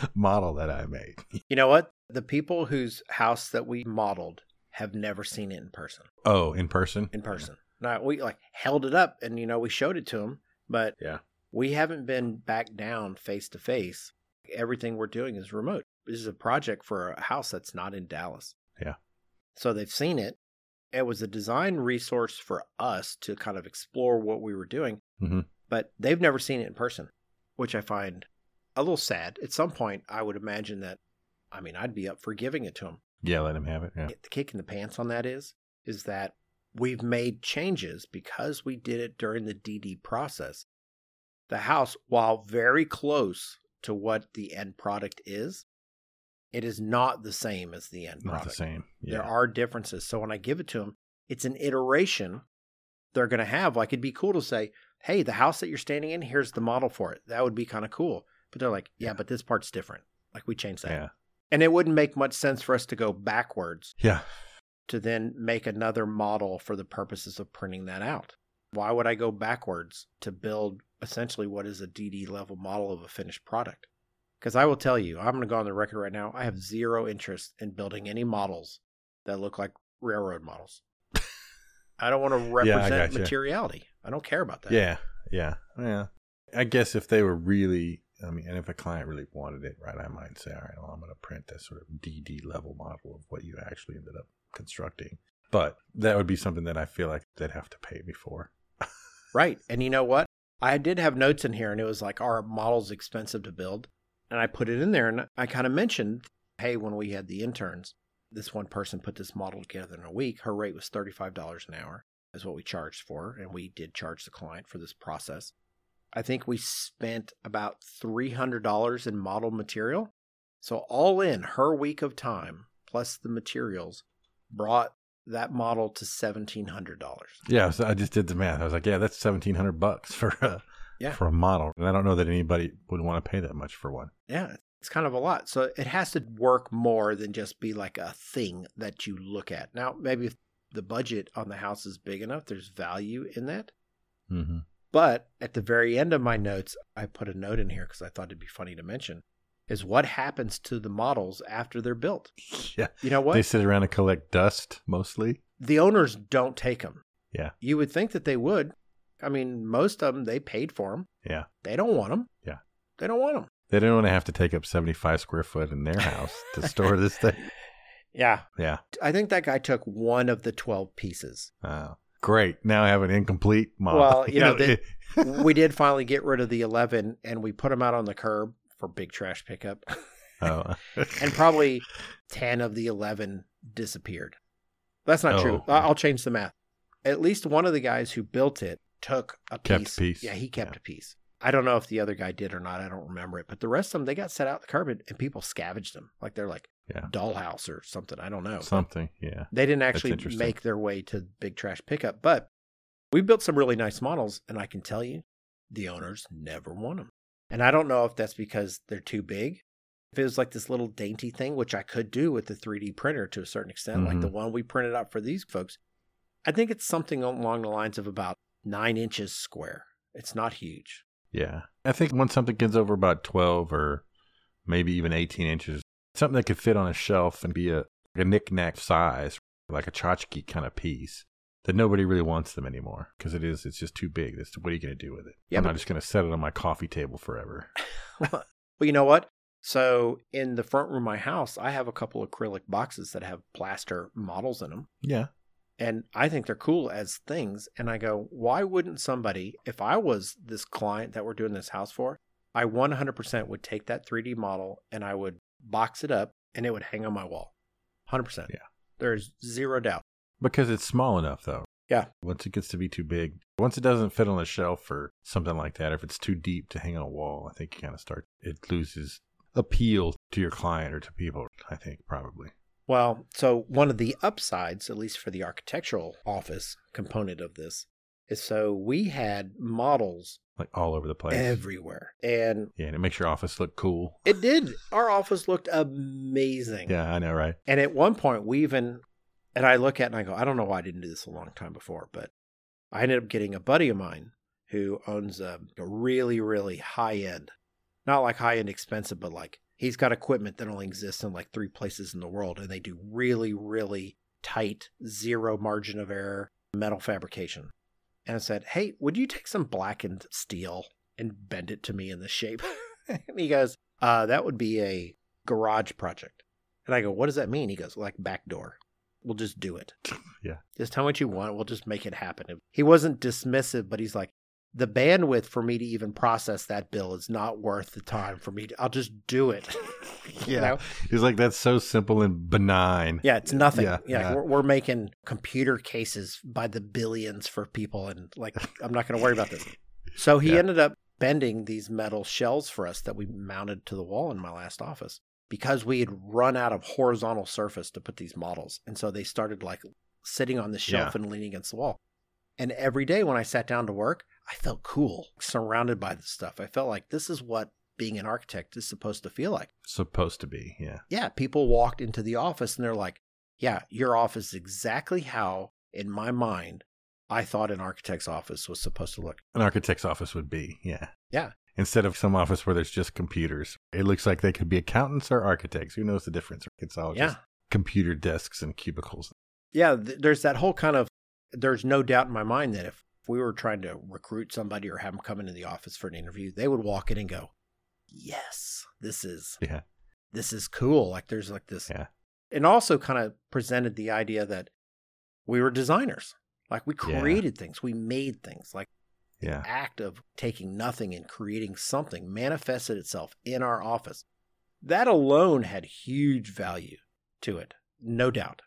model that I made. You know what? The people whose house that we modeled have never seen it in person. Oh, in person? in person. Now we like held it up and you know we showed it to them, but Yeah. we haven't been back down face to face. Everything we're doing is remote. This is a project for a house that's not in Dallas. Yeah. So they've seen it. It was a design resource for us to kind of explore what we were doing, Mhm. but they've never seen it in person, which I find a little sad. At some point, I would imagine that, I mean, I'd be up for giving it to him. Yeah, let him have it. Yeah. the kick in the pants on that is is that we've made changes because we did it during the DD process. The house, while very close to what the end product is, it is not the same as the end product. Not the same. Yeah. There are differences. So when I give it to them, it's an iteration they're going to have. Like it'd be cool to say, hey, the house that you're standing in, here's the model for it. That would be kind of cool. But they're like, yeah, Yeah. but this part's different. Like we changed that. yeah. And it wouldn't make much sense for us to go backwards Yeah. to then make another model for the purposes of printing that out. Why would I go backwards to build essentially what is a DD level model of a finished product? Because I will tell you, I'm going to go on the record right now. I have zero interest in building any models that look like railroad models. I don't want to Yeah, I represent materiality. I don't care about that. Yeah. Yeah. Yeah. I guess if they were really, I mean, and if a client really wanted it, right, I might say, all right, well, I'm going to print that sort of DD level model of what you actually ended up constructing. But that would be something that I feel like they'd have to pay me for. Right. And you know what? I did have notes in here and it was like, our model's expensive to build. And I put it in there and I kind of mentioned, hey, when we had the interns, this one person put this model together in a week. Her rate was $35 an hour, is what we charged for. And we did charge the client for this process. I think we spent about $300 in model material. So, all in, her week of time plus the materials brought that model to $1,700. Yeah, so I just did the math. I was like, yeah, that's seventeen hundred bucks for a Yeah. for a model, and I don't know that anybody would want to pay that much for one. Yeah, it's kind of a lot. So it has to work more than just be like a thing that you look at. Now, maybe if the budget on the house is big enough, there's value in that. Mm-hmm. But at the very end of my notes, I put a note in here because I thought it'd be funny to mention is what happens to the models after they're built. Yeah, You know what? they sit around and collect dust mostly. the owners don't take them. Yeah. You would think that they would. I mean, most of them, they paid for them. Yeah, They don't want them. Yeah. They don't want them. they don't want to have to take up seventy five square foot in their house to store this thing. Yeah. Yeah, I think that guy took one of the 12 pieces. oh, great. Now I have an incomplete model. Well, you know, the- it- we did finally get rid of the 11 and we put them out on the curb for big trash pickup. oh. and probably 10 of the 11 disappeared. That's not true. Oh. I- I'll change the math. At least one of the guys who built it took a piece. Kept a piece. Yeah, he kept Yeah. a piece. I don't know if the other guy did or not. I don't remember it. But the rest of them, they got set out the curb and people scavenged them. Like they're like Yeah. dollhouse or something. I don't know. But Something, yeah. They didn't actually make their way to big trash pickup. But we built some really nice models. And I can tell you, the owners never want them. And I don't know if that's because they're too big. If it was like this little dainty thing, which I could do with the 3D printer to a certain extent, like Mhm. the one we printed out for these folks, I think it's something along the lines of about nine inches square. It's not huge. Yeah. I think once something gets over about 12 or maybe even 18 inches, something that could fit on a shelf and be a, a knick-knack size, like a tchotchke kind of piece, that nobody really wants them anymore because it is, it's just too big. That's, what are you going to do with it? Yeah, I'm but- not just going to set it on my coffee table forever. well, you know what? So in the front room of my house, I have a couple acrylic boxes that have plaster models in them. Yeah. and I think they're cool as things. And I go, why wouldn't somebody, if I was this client that we're doing this house for, I 100% would take that 3D model and I would box it up and it would hang on my wall. 100%. Yeah. There's zero doubt. Because it's small enough, though. Yeah. Once it gets to be too big, once it doesn't fit on a shelf or something like that, if it's too deep to hang on a wall, I think you kind of start, it loses appeal to your client or to people, I think, probably. Well, so one of the upsides, at least for the architectural office component of this, is so we had models Like all over the place. everywhere. And yeah, and it makes your office look cool. it did. Our office looked amazing. Yeah, I know, right? And at one point, we even, and I look at it and I go, I don't know why I didn't do this a long time before, but I ended up getting a buddy of mine who owns a, a really, really high end, not like high end expensive, but like he's got equipment that only exists in like three places in the world. And they do really, really tight, zero margin of error metal fabrication. And I said, Hey, would you take some blackened steel and bend it to me in this shape? and he goes, uh, That would be a garage project. And I go, What does that mean? He goes, Like back door. We'll just do it. Yeah. Just tell me what you want. We'll just make it happen. He wasn't dismissive, but he's like, the bandwidth for me to even process that bill is not worth the time for me to, I'll just do it. You Yeah. know? He's like, that's so simple and benign. Yeah, it's nothing. Yeah, Yeah, yeah. We're, we're making computer cases by the billions for people, and like, I'm not going to worry about this. So he Yeah. ended up bending these metal shells for us that we mounted to the wall in my last office because we had run out of horizontal surface to put these models. And so they started like sitting on the shelf and leaning against the wall. And every day when I sat down to work, I felt cool, surrounded by this stuff. I felt like this is what being an architect is supposed to feel like. Supposed to be, yeah. Yeah, people walked into the office and they're like, yeah, your office is exactly how, in my mind, I thought an architect's office was supposed to look. An architect's office would be, yeah. Yeah. Instead of some office where there's just computers, it looks like they could be accountants or architects. Who knows the difference? It's all Yeah. just computer desks and cubicles. Yeah, th- there's that whole kind of, there's no doubt in my mind that if we were trying to recruit somebody or have them come into the office for an interview, they would walk in and go, yes, this is, Yeah. this is cool. Like there's like this. Yeah. And also kind of presented the idea that we were designers. Like we Yeah. created things, we made things. Like Yeah. act of taking nothing and creating something manifested itself in our office. That alone had huge value to it, no doubt.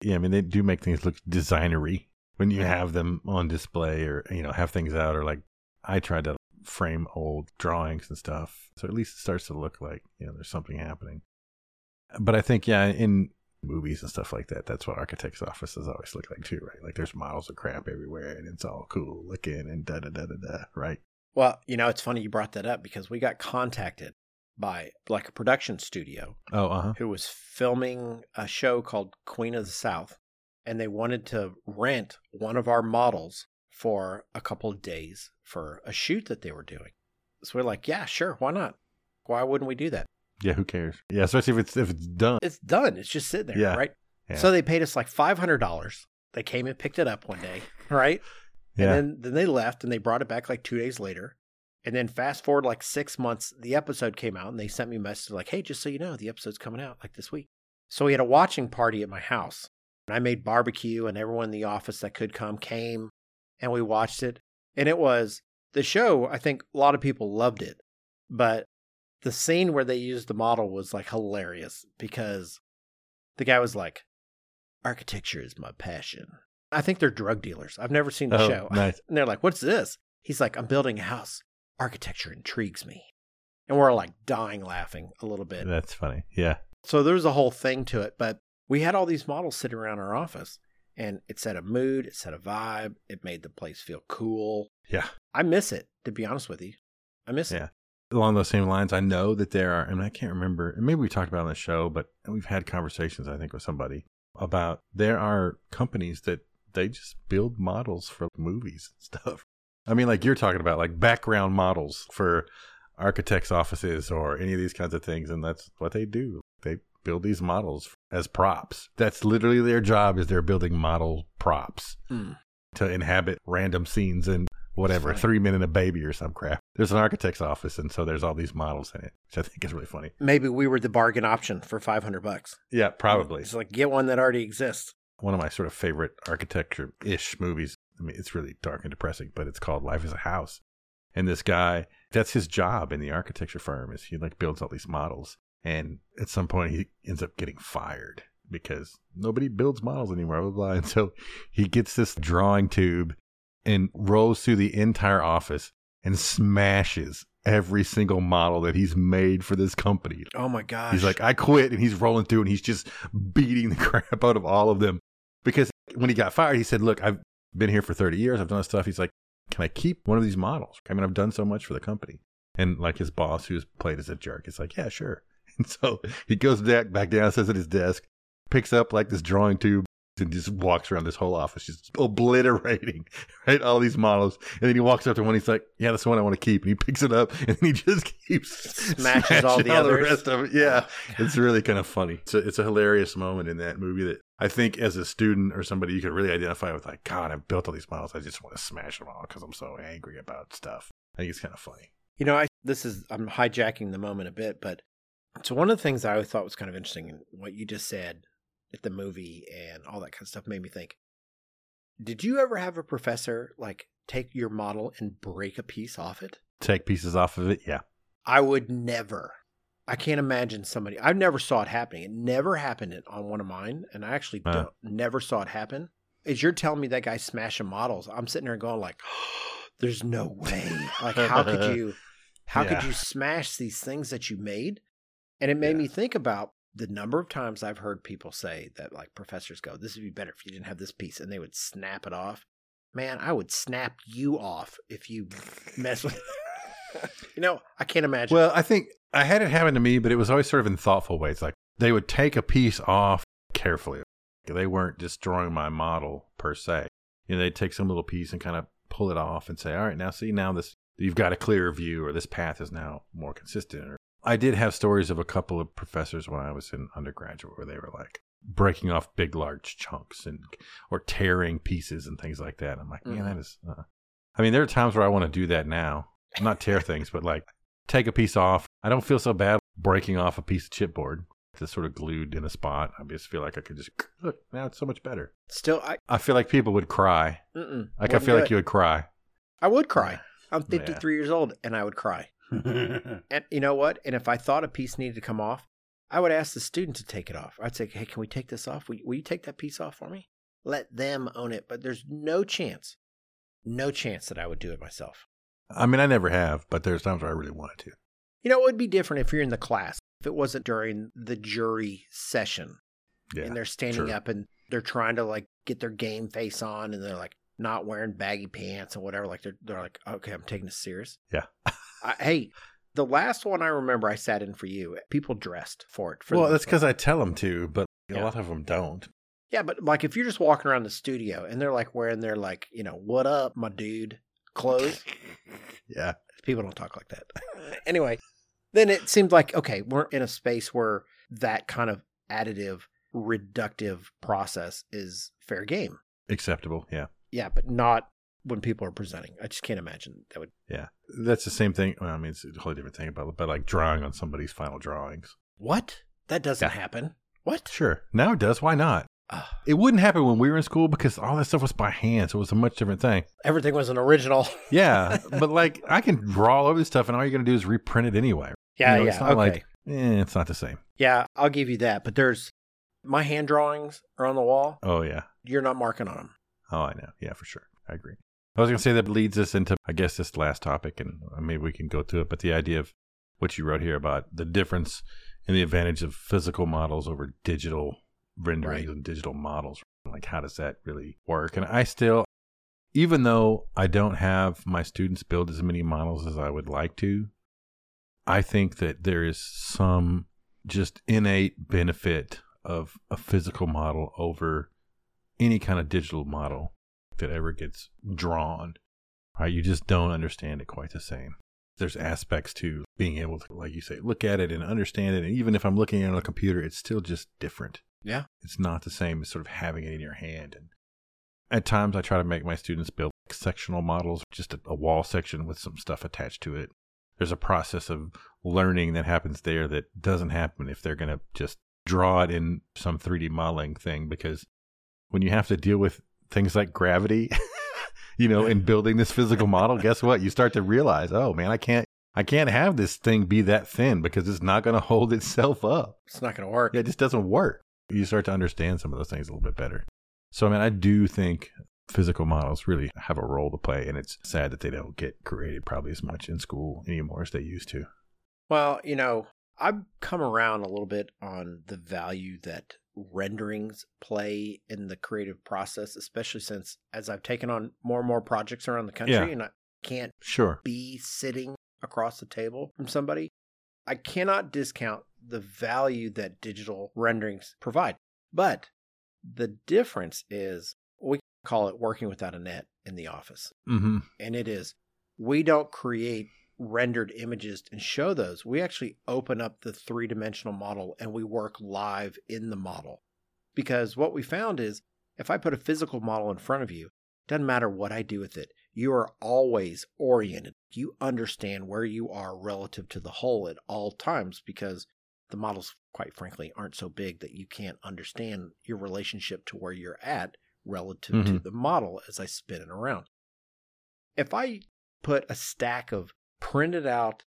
Yeah, I mean they do make things look designery when you have them on display or you know have things out or like I tried to frame old drawings and stuff, so at least it starts to look like you know there's something happening. But I think yeah, in movies and stuff like that, that's what architects' offices always look like too, right? Like there's models of crap everywhere and it's all cool looking and da da da da da, right? Well, you know, it's funny you brought that up because we got contacted by like a production studio Oh, uh huh. who was filming a show called Queen of the South, and they wanted to rent one of our models for a couple of days for a shoot that they were doing. So we're like, yeah, sure, why not? Why wouldn't we do that? Yeah, who cares? Yeah, especially if it's if it's done. It's done. It's just sitting there, Yeah. right? Yeah. So they paid us like five hundred dollars. They came and picked it up one day, right? Yeah. And then then they left and they brought it back like two days later. And then fast forward like six months, the episode came out and they sent me a message like, hey, just so you know, the episode's coming out like this week. So we had a watching party at my house. And I made barbecue and everyone in the office that could come came and we watched it. And it was the show, I think a lot of people loved it. But the scene where they used the model was like hilarious because the guy was like, architecture is my passion. I think they're drug dealers. I've never seen the Oh, show. nice. And they're like, what's this? He's like, I'm building a house. Architecture intrigues me. And we're like dying laughing a little bit. That's funny. Yeah. So there's a whole thing to it, but we had all these models sitting around our office and it set a mood, it set a vibe, it made the place feel cool. Yeah. I miss it, to be honest with you. I miss Yeah. it. along those same lines, I know that there are, and I can't remember, and maybe we talked about it on the show, but we've had conversations, I think, with somebody about there are companies that they just build models for movies and stuff. I mean, like you're talking about, like background models for architects' offices or any of these kinds of things, and that's what they do. They build these models as props. That's literally their job is they're building model props Hmm. to inhabit random scenes and whatever, three men and a baby or some crap. There's an architect's office, and so there's all these models in it, which I think is really funny. Maybe we were the bargain option for 500 bucks. Yeah, probably. It's like, get one that already exists. One of my sort of favorite architecture ish movies. I mean, it's really dark and depressing, but it's called Life as a House. And this guy, that's his job in the architecture firm, is he like builds all these models. And at some point, he ends up getting fired because nobody builds models anymore. Blah, blah, blah. And so he gets this drawing tube and rolls through the entire office and smashes every single model that he's made for this company. Oh my gosh. He's like, I quit, and he's rolling through, and he's just beating the crap out of all of them. Because when he got fired, he said, "Look, I've been here for 30 years. I've done this stuff." He's like, "Can I keep one of these models? I mean, I've done so much for the company." And like his boss, who's played as a jerk, is like, "Yeah, sure." And so he goes back back down, sits at his desk, picks up like this drawing tube, and just walks around this whole office, just obliterating right all these models. And then he walks up to one. He's like, "Yeah, that's the one I want to keep." And he picks it up, and he just keeps Smashes all the smashing others. rest of it. Yeah, Oh, it's really kind of funny. It's a, it's a hilarious moment in that movie that I think as a student or somebody you could really identify with. Like, God, I've built all these models. I just want to smash them all because I'm so angry about stuff. I think it's kind of funny. You know, I this is I'm hijacking the moment a bit, but so one of the things I always thought was kind of interesting and what you just said at the movie and all that kind of stuff made me think. Did you ever have a professor like take your model and break a piece off it? Take pieces off of it. Yeah. I would never. I can't imagine somebody. I never saw it happening. It never happened on one of mine, and I actually don't, never saw it happen. As you're telling me that guy smashing models, I'm sitting there going like, "There's no way! Like, how could you? How Yeah. could you smash these things that you made?" And it made Yeah. me think about the number of times I've heard people say that, like professors go, This would be better if you didn't have this piece, and they would snap it off. Man, I would snap you off if you mess with. you know, I can't imagine. Well, I think I had it happen to me, but it was always sort of in thoughtful ways. Like they would take a piece off carefully. They weren't destroying my model per se. You know, they'd take some little piece and kind of pull it off and say, "All right, now see, now this you've got a clearer view, or this path is now more consistent." Or I did have stories of a couple of professors when I was in undergraduate where they were like breaking off big, large chunks and or tearing pieces and things like that. I'm like, man, Mhm. that is. Uh. I mean, there are times where I want to do that now. Not tear things, but like take a piece off. I don't feel so bad breaking off a piece of chipboard that's sort of glued in a spot. I just feel like I could just look now it's so much better. Still, I I feel like people would cry. mm-mm, Like I feel like it. you would cry. I would cry. I'm Yeah. 53 years old, and I would cry. And you know what? And if I thought a piece needed to come off, I would ask the student to take it off. I'd say, "Hey, can we take this off? Will you, will you take that piece off for me?" Let them own it. But there's no chance, no chance that I would do it myself. I mean, I never have, but there's times where I really wanted to. You know, it would be different if you're in the class. If it wasn't during the jury session Yeah. and they're standing sure. up and they're trying to like get their game face on and they're like not wearing baggy pants and whatever. Like they're they're like, okay, I'm taking this serious. Yeah. I, hey, the last one I remember I sat in for you. People dressed for it. For well, that's because I tell them to, but a lot of them don't. yeah, but like if you're just walking around the studio and they're like wearing their like you know what up my dude clothes. Yeah. People don't talk like that. anyway, then it seemed like okay, we're in a space where that kind of additive, reductive process is fair game. Acceptable. Yeah. Yeah, but not when people are presenting. I just can't imagine that would. Yeah. That's the same thing. Well, I mean, it's a whole different thing about but like drawing on somebody's final drawings. What? That doesn't Yeah. happen. What? Sure. Now it does. Why not? Ah, It wouldn't happen when we were in school because all that stuff was by hand, so it was a much different thing. everything was an original. Yeah, but like I can draw all over this stuff, and all you're gonna do is reprint it anyway. Yeah, You know, yeah. it's not okay. like- Eh, it's not the same. yeah, I'll give you that. But there's my hand drawings are on the wall. Oh yeah. You're not marking on them. Oh, I know. Yeah, for sure. I agree. I was gonna say that leads us into, I guess, this last topic, and maybe we can go to it. But the idea of what you wrote here about the difference and the advantage of physical models over digital renderings Right. and digital models. Like, how does that really work? And I still, even though I don't have my students build as many models as I would like to, I think that there is some just innate benefit of a physical model over any kind of digital model that ever gets drawn. Right? You just don't understand it quite the same. There's aspects to being able to, like you say, look at it and understand it. And even if I'm looking at it on a computer, it's still just different. Yeah. It's not the same as sort of having it in your hand. And at times I try to make my students build sectional models, just a, a wall section with some stuff attached to it. There's a process of learning that happens there that doesn't happen if they're going to just draw it in some 3D modeling thing because when you have to deal with things like gravity, you know, in building this physical model, guess what? You start to realize, oh man, I can't I can't have this thing be that thin because it's not going to hold itself up. It's not going to work. Yeah, it just doesn't work. You start to understand some of those things a little bit better. So, I mean, I do think physical models really have a role to play, and it's sad that they don't get created probably as much in school anymore as they used to. Well, you know, I've come around a little bit on the value that renderings play in the creative process, especially since as I've taken on more and more projects around the country Yeah. and I can't Sure. be sitting across the table from somebody, I cannot discount the value that digital renderings provide. But the difference is we call it working without a net in the office. Mm-hmm. And it is we don't create rendered images and show those. We actually open up the three dimensional model and we work live in the model. Because what we found is if I put a physical model in front of you, doesn't matter what I do with it, you are always oriented. You understand where you are relative to the whole at all times because the models, quite frankly, aren't so big that you can't understand your relationship to where you're at relative to Mhm. the model as I spin it around. If I put a stack of printed out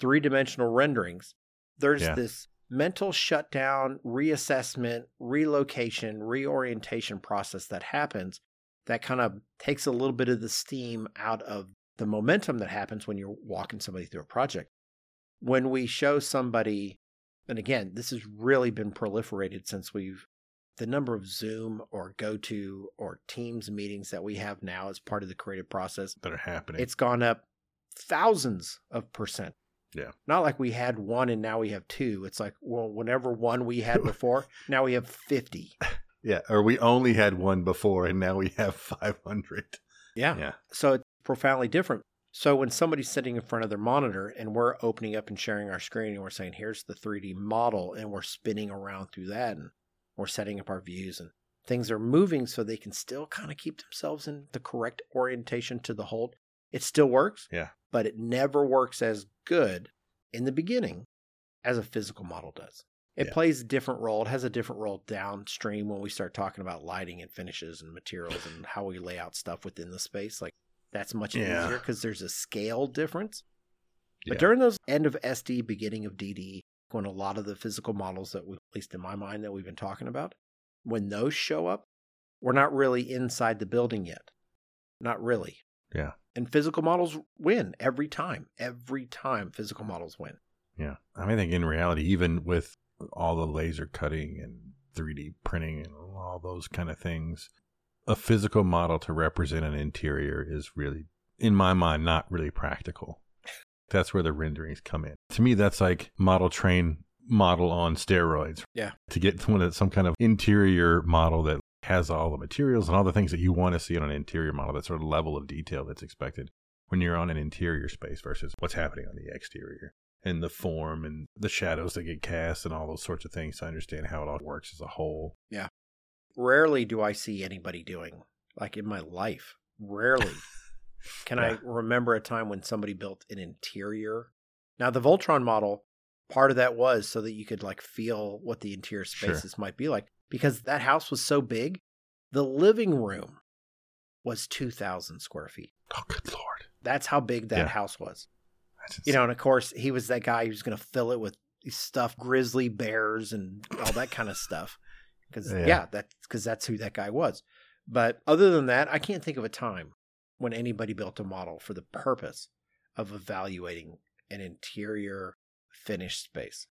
three dimensional renderings, there's Yeah. this mental shutdown, reassessment, relocation, reorientation process that happens that kind of takes a little bit of the steam out of the momentum that happens when you're walking somebody through a project. When we show somebody And again, this has really been proliferated since we've the number of Zoom or GoTo or Teams meetings that we have now as part of the creative process. that are happening. It's gone up thousands of percent. Yeah. Not like we had one and now we have two. It's like, well, whenever one we had before, now we have 50. yeah, or we only had one before and now we have 500. Yeah. Yeah. So it's profoundly different. So when somebody's sitting in front of their monitor and we're opening up and sharing our screen and we're saying, here's the 3D model, and we're spinning around through that and we're setting up our views and things are moving so they can still kind of keep themselves in the correct orientation to the hold. It still works. Yeah. But it never works as good in the beginning as a physical model does. It Yeah. plays a different role. It has a different role downstream when we start talking about lighting and finishes and materials and how we lay out stuff within the space. Like that's much Yeah. easier because there's a scale difference. But Yeah. during those end of SD, beginning of DD, when a lot of the physical models that we, at least in my mind, that we've been talking about, when those show up, we're not really inside the building yet. Not really. Yeah. And physical models win every time. Every time physical models win. Yeah. I mean, I think in reality, even with all the laser cutting and 3D printing and all those kind of things, a physical model to represent an interior is really, in my mind, not really practical. That's where the renderings come in. To me, that's like model train model on steroids. Yeah. To get one of some kind of interior model that has all the materials and all the things that you want to see on an interior model, that sort of level of detail that's expected when you're on an interior space versus what's happening on the exterior and the form and the shadows that get cast and all those sorts of things to understand how it all works as a whole. Yeah. Rarely do I see anybody doing, like in my life, rarely can I remember a time when somebody built an interior. Now, the Voltron model, part of that was so that you could like feel what the interior Sure. spaces might be like because that house was so big. The living room was 2,000 square feet. Oh, good lord! That's how big that Yeah. house was. You know, and of course, he was that guy who's going to fill it with stuff, grizzly bears and all that kind of stuff. Because Yeah. yeah, that's because that's who that guy was. But other than that, I can't think of a time when anybody built a model for the purpose of evaluating an interior finished space.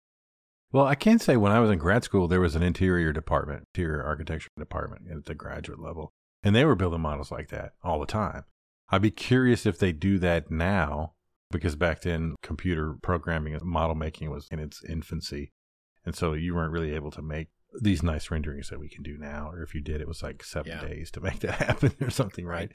Well, I can say when I was in grad school, there was an interior department, interior architecture department at the graduate level, and they were building models like that all the time. I'd be curious if they do that now, because back then computer programming and model making was in its infancy, and so you weren't really able to make these nice renderings that we can do now. Or if you did, it was like seven Yeah. days to make that happen or something, right?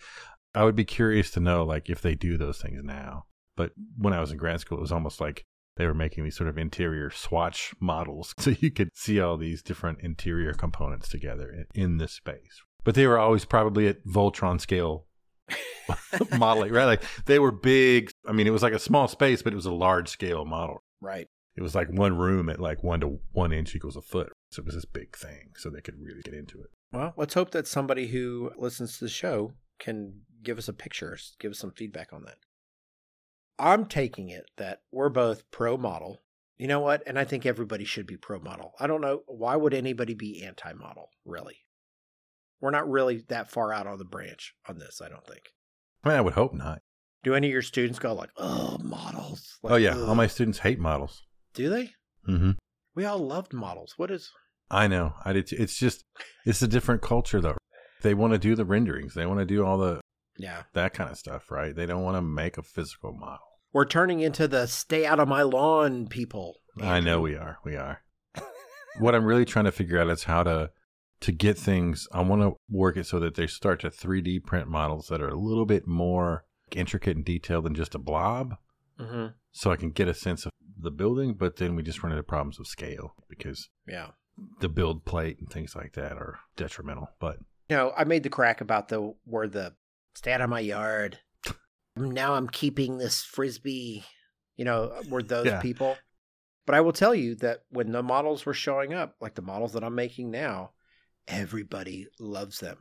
I would be curious to know like if they do those things now. But when I was in grad school, it was almost like they were making these sort of interior swatch models so you could see all these different interior components together in, this space. But they were always probably at Voltron scale modeling, right? Like they were big. I mean, it was like a small space, but it was a large scale model. Right. It was like one room at like one to one inch equals a foot. So it was this big thing. So they could really get into it. Well, let's hope that somebody who listens to the show can give us a picture, give us some feedback on that. I'm taking it that we're both pro model. You know what? And I think everybody should be pro model. I don't know. Why would anybody be anti model, really? We're not really that far out on the branch on this, I don't think. I mean, I would hope not. Do any of your students go like, oh, models? Like, oh, yeah. ugh. All my students hate models. Do they? Mm-hmm. We all loved models. What is. I know. I did. too. It's just, it's a different culture though. They want to do the renderings. They want to do all the Yeah. that kind of stuff, right? They don't want to make a physical model. We're turning into the stay out of my lawn people. I know we are. We are. what I'm really trying to figure out is how to to get things. I want to work it so that they start to 3D print models that are a little bit more intricate and detailed than just a blob, hmm so I can get a sense of the building. But then we just run into problems of scale because Yeah. the build plate and things like that are detrimental. But You know, I made the crack about the where the stay out of my yard. Now I'm keeping this frisbee. You know, were those Yeah. people. But I will tell you that when the models were showing up, like the models that I'm making now, everybody loves them.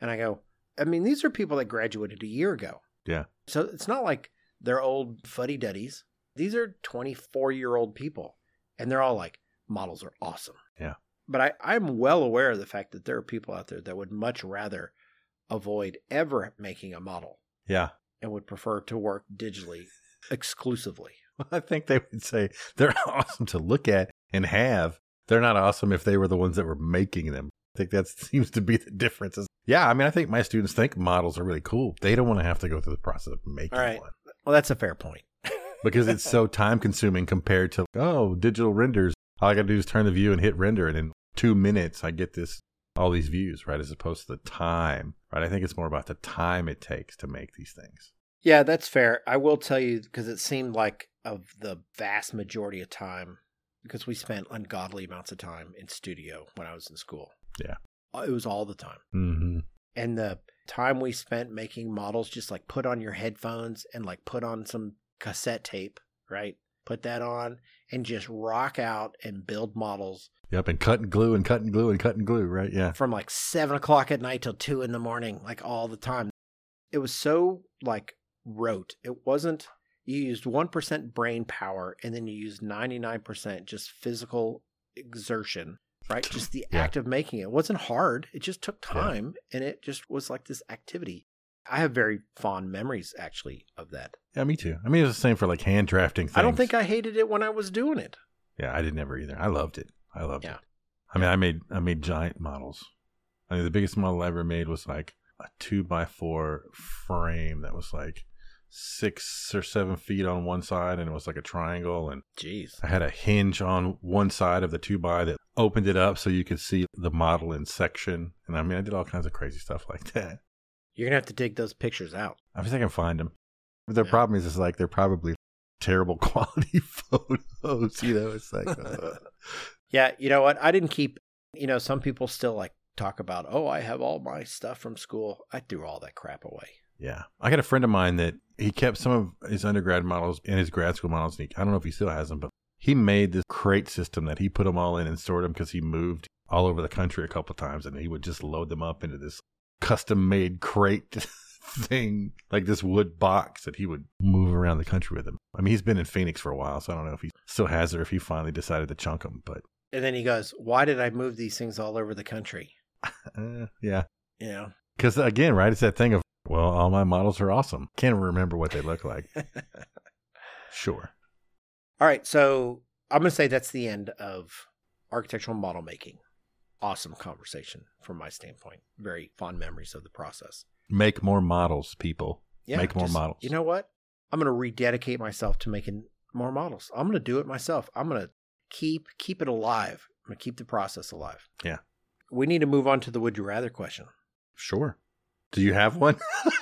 And I go, I mean, these are people that graduated a year ago. Yeah. So it's not like they're old fuddy duddies. These are 24 year old people. And they're all like, models are awesome. Yeah. But I, I'm well aware of the fact that there are people out there that would much rather avoid ever making a model yeah, and would prefer to work digitally exclusively. I think they would say they're awesome to look at and have, they're not awesome if they were the ones that were making them. I think that seems to be the difference. Yeah, I mean, I think my students think models are really cool. They don't want to have to go through the process of making right. one Well, that's a fair point. because it's so time consuming compared to, oh, digital renders. All I got to do is turn the view and hit render. And in two minutes, I get this, all these views, right? As opposed to the time, right? I think it's more about the time it takes to make these things. Yeah, that's fair. I will tell you because it seemed like of the vast majority of time, because we spent ungodly amounts of time in studio when I was in school. Yeah. Uh, It was all the time. Mm-hmm. And the time we spent making models, just like put on your headphones and like put on some cassette tape, right? Put that on and just rock out and build models Yep. And cut and glue and cut and glue and cut and glue, right? Yeah. from like seven o'clock at night till two in the morning, like all the time. It was so like rote. It wasn't, you used 1% brain power and then you used 99% just physical exertion, right? Just the Yeah. act of making it. It wasn't hard. It just took Yeah. time and it just was like this activity. I have very fond memories actually of that. Yeah, me too. I mean, it was the same for like hand drafting things. I don't think I hated it when I was doing it. Yeah, I did never either. I loved it. I loved Yeah. it. I mean, I made I made giant models. I mean, the biggest model I ever made was like a two by four frame that was like six or seven feet on one side, and it was like a triangle, and Jeez. I had a hinge on one side of the two by that opened it up so you could see the model in section. And I mean, I did all kinds of crazy stuff like that. You're going to have to dig those pictures out. I think I can find them. But the Yeah. problem is, it's like they're probably terrible quality photos. You know, it's like. uh, Yeah, you know what? I didn't keep, you know, some people still like talk about, oh, I have all my stuff from school. I threw all that crap away. Yeah. I got a friend of mine that he kept some of his undergrad models and his grad school models. And he, I don't know if he still has them, but he made this crate system that he put them all in and stored them because he moved all over the country a couple times and he would just load them up into this custom made crate thing, like this wood box that he would move around the country with him. I mean, he's been in Phoenix for a while, so I don't know if he still has it or if he finally decided to chunk them, but And then he goes, why did I move these things all over the country? uh, yeah. You know? Because again, right, it's that thing of, well, all my models are awesome. Can't remember what they look like. Sure. all right. So I'm going to say that's the end of architectural model making. Awesome conversation from my standpoint. Very fond memories of the process. Make more models, people. Yeah, Make more just- models. You know what? I'm going to rededicate myself to making more models. I'm going to do it myself. I'm going to keep keep it alive. I'm to keep the process alive. Yeah. We need to move on to the would you rather question. Sure. Do you have one?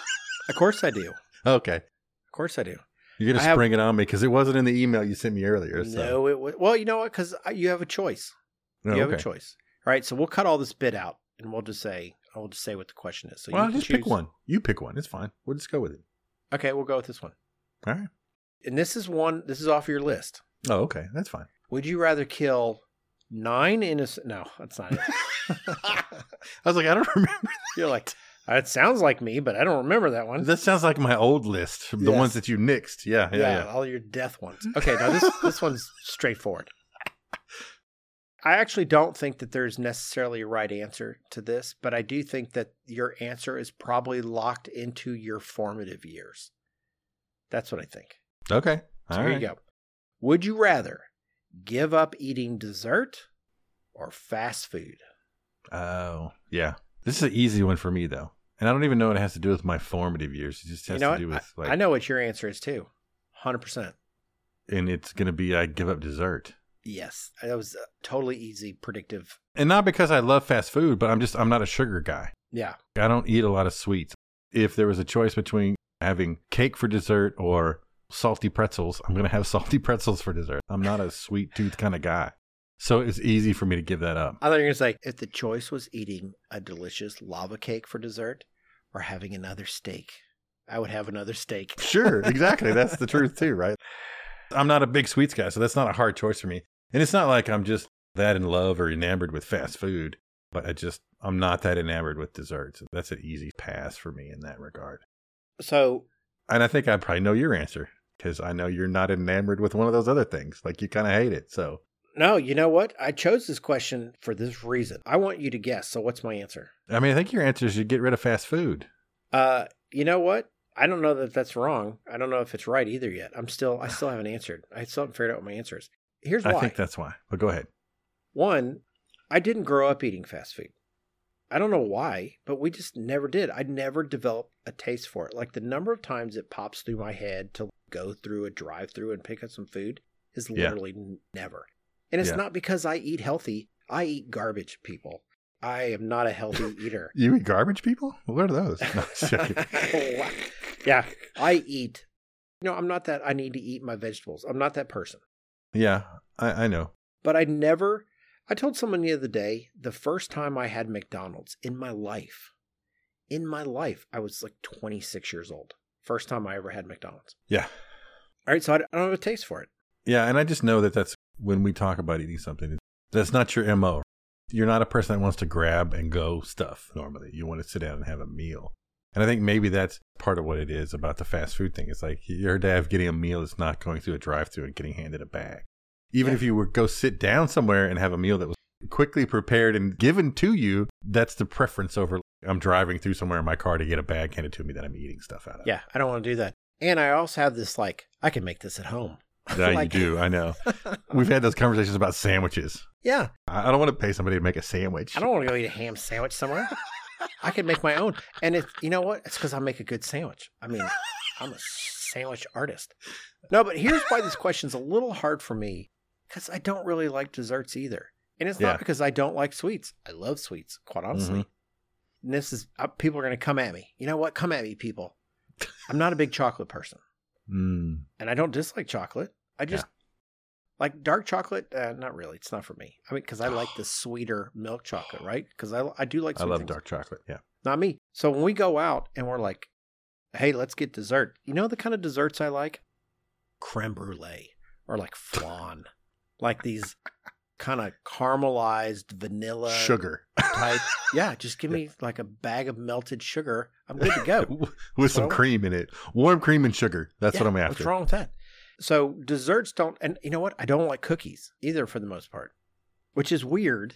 Of course I do. okay. Of course I do. You're going I to have- spring it on me because it wasn't in the email you sent me earlier. So. No, it was well. You know what? Because you have a choice. No, you have okay. a choice. All right. So we'll cut all this bit out, and we'll just say I will just say what the question is. So well, you can just pick one. You pick one. It's fine. We'll just go with it. Okay, we'll go with this one. All right. And this is one. This is off your list. Oh, okay. That's fine. Would you rather kill nine innocent? No, that's not it. I was like, I don't remember. You're like, uh, it sounds like me, but I don't remember that one. That sounds like my old list, the Yes. ones that you nixed. Yeah, yeah, yeah, yeah. all your death ones. Okay, now this this one's straightforward. I actually don't think that there's necessarily a right answer to this, but I do think that your answer is probably locked into your formative years. That's what I think. Okay. So All here right. you go. Would you rather give up eating dessert or fast food? Oh, yeah. This is an easy one for me, though. And I don't even know what it has to do with my formative years. It just has you know to what? do with, like, I know what your answer is too. 100%. and it's going to be I give up dessert. Yes. That was totally easy, predictive. And not because I love fast food, but I'm just, I'm not a sugar guy. Yeah. I don't eat a lot of sweets. If there was a choice between having cake for dessert or salty pretzels, I'm going to have salty pretzels for dessert. I'm not a sweet tooth kind of guy. So it's easy for me to give that up. I thought you were going to say if the choice was eating a delicious lava cake for dessert or having another steak, I would have another steak. Sure, exactly. That's the truth too, right? I'm not a big sweets guy, so that's not a hard choice for me. And it's not like I'm just that in love or enamored with fast food, but I just I'm not that enamored with desserts. That's an easy pass for me in that regard. So, And I think I probably know your answer because I know you're not enamored with one of those other things. Like you kind of hate it. So no, you know what? I chose this question for this reason. I want you to guess. So, what's my answer? I mean, I think your answer is you get rid of fast food. Uh, you know what? I don't know that that's wrong. I don't know if it's right either yet. I'm still, I still haven't answered. I still haven't figured out what my answer is. here's why. I think that's why. But go ahead. One, I didn't grow up eating fast food. I don't know why, but we just never did. I never developed a taste for it. Like the number of times it pops through my head to go through a drive through and pick up some food is literally n- never. And it's Yeah. not because I eat healthy. I eat garbage, people. I am not a healthy eater. You eat garbage people? What are those? No, just joking. Wow. yeah, I eat. No, I'm not that I need to eat my vegetables. I'm not that person. yeah, I, I know. But I never, I told someone the other day, the first time I had McDonald's in my life, in my life, I was like 26 years old. First time I ever had McDonald's. Yeah. All right, so I, don't have a taste for it. Yeah, and I just know that that's when we talk about eating something, that's not your MO. You're not a person that wants to grab and go stuff normally. You want to sit down and have a meal. And I think maybe that's part of what it is about the fast food thing. It's like your dad getting a meal is not going through a drive through and getting handed a bag. Even Yeah. if you were go sit down somewhere and have a meal that was quickly prepared and given to you, that's the preference over I'm driving through somewhere in my car to get a bag handed to me that I'm eating stuff out of. Yeah, I don't want to do that. And I also have this like, I can make this at home. Yeah, Like- you do. I know. We've had those conversations about sandwiches. yeah, I don't want to pay somebody to make a sandwich. I don't want to go eat a ham sandwich somewhere. I can make my own. And it, you know what? It's because I make a good sandwich. I mean, I'm a sandwich artist. No, but here's why this question's a little hard for me because I don't really like desserts either. And it's Yeah. not because I don't like sweets. I love sweets, quite honestly. And this is, uh, people are going to come at me. You know what? Come at me, people. I'm not a big chocolate person Mm. and I don't dislike chocolate. I just like dark chocolate. Uh, not really. It's not for me. I mean, because I like the sweeter milk chocolate, right? Because I I do like. I love things. dark chocolate. Yeah. Not me. So when we go out and we're like, "Hey, let's get dessert," you know the kind of desserts I like? Creme brulee or like flan, like these kind of caramelized vanilla Sugar. type. Yeah, just give me like a bag of melted sugar. I'm good to go. With some cream in it. Warm cream and sugar. That's what I'm after. What's wrong with that? So desserts don't, and you know what? I don't like cookies either for the most part, which is weird.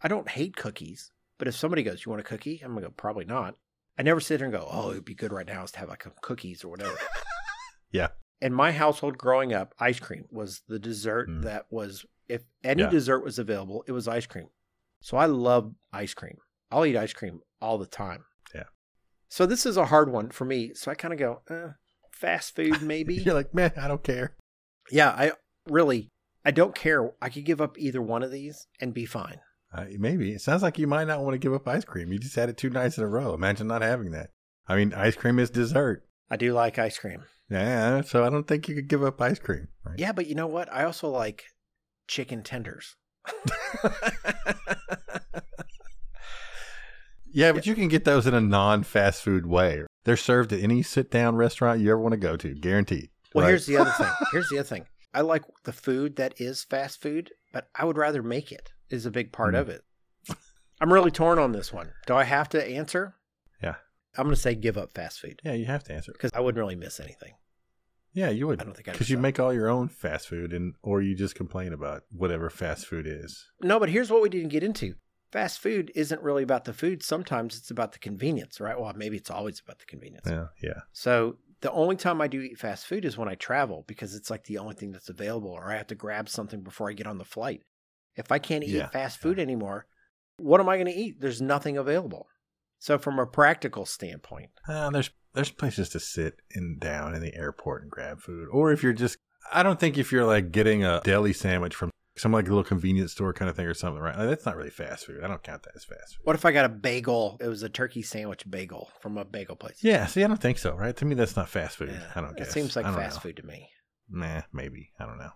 I don't hate cookies, but if somebody goes, "You want a cookie?" I'm gonna go, "Probably not." I never sit there and go, "Oh, it'd be good right now is to have like cookies or whatever." Yeah. In my household growing up, ice cream was the dessert Mm. that was. If any Yeah. dessert was available, it was ice cream. So I love ice cream. I'll eat ice cream all the time. Yeah. So this is a hard one for me. So I kind of go, eh, fast food maybe. You're like, man, I don't care. Yeah, I really I don't care. I could give up either one of these and be fine. Uh, maybe. It sounds like you might not want to give up ice cream. You just had it two nights in a row. Imagine not having that. I mean, ice cream is dessert. I do like ice cream. Yeah, so I don't think you could give up ice cream. Right? Yeah, but you know what? I also like chicken tenders. Yeah, but you can get those in a non-fast food way. They're served at any sit-down restaurant you ever want to go to, guaranteed. Well, Right? here's the other thing. Here's the other thing. I like the food that is fast food, but I would rather make it. Is a big part Mm. of it. I'm really torn on this one. Do I have to answer? Yeah. I'm going to say give up fast food Yeah, you have to answer. because I wouldn't really miss anything. Yeah, you would. I don't think I'd because you make all your own fast food, and or you just complain about whatever fast food is. No, but here's what we didn't get into. Fast food isn't really about the food. Sometimes it's about the convenience, right? Well, maybe it's always about the convenience. Yeah, yeah, So the only time I do eat fast food is when I travel because it's like the only thing that's available, or I have to grab something before I get on the flight. If I can't eat Yeah, fast food anymore, what am I going to eat? There's nothing available. So from a practical standpoint, Uh, there's there's places to sit and down in the airport and grab food, or if you're just, I don't think if you're like getting a deli sandwich from some like little convenience store kind of thing or something, right? That's not really fast food. I don't count that as fast food. what if I got a bagel? It was a turkey sandwich bagel from a bagel place. Yeah, see, I don't think so, right? To me, that's not fast food. Yeah, I don't get It seems like fast know. food to me. Nah, maybe. I don't know.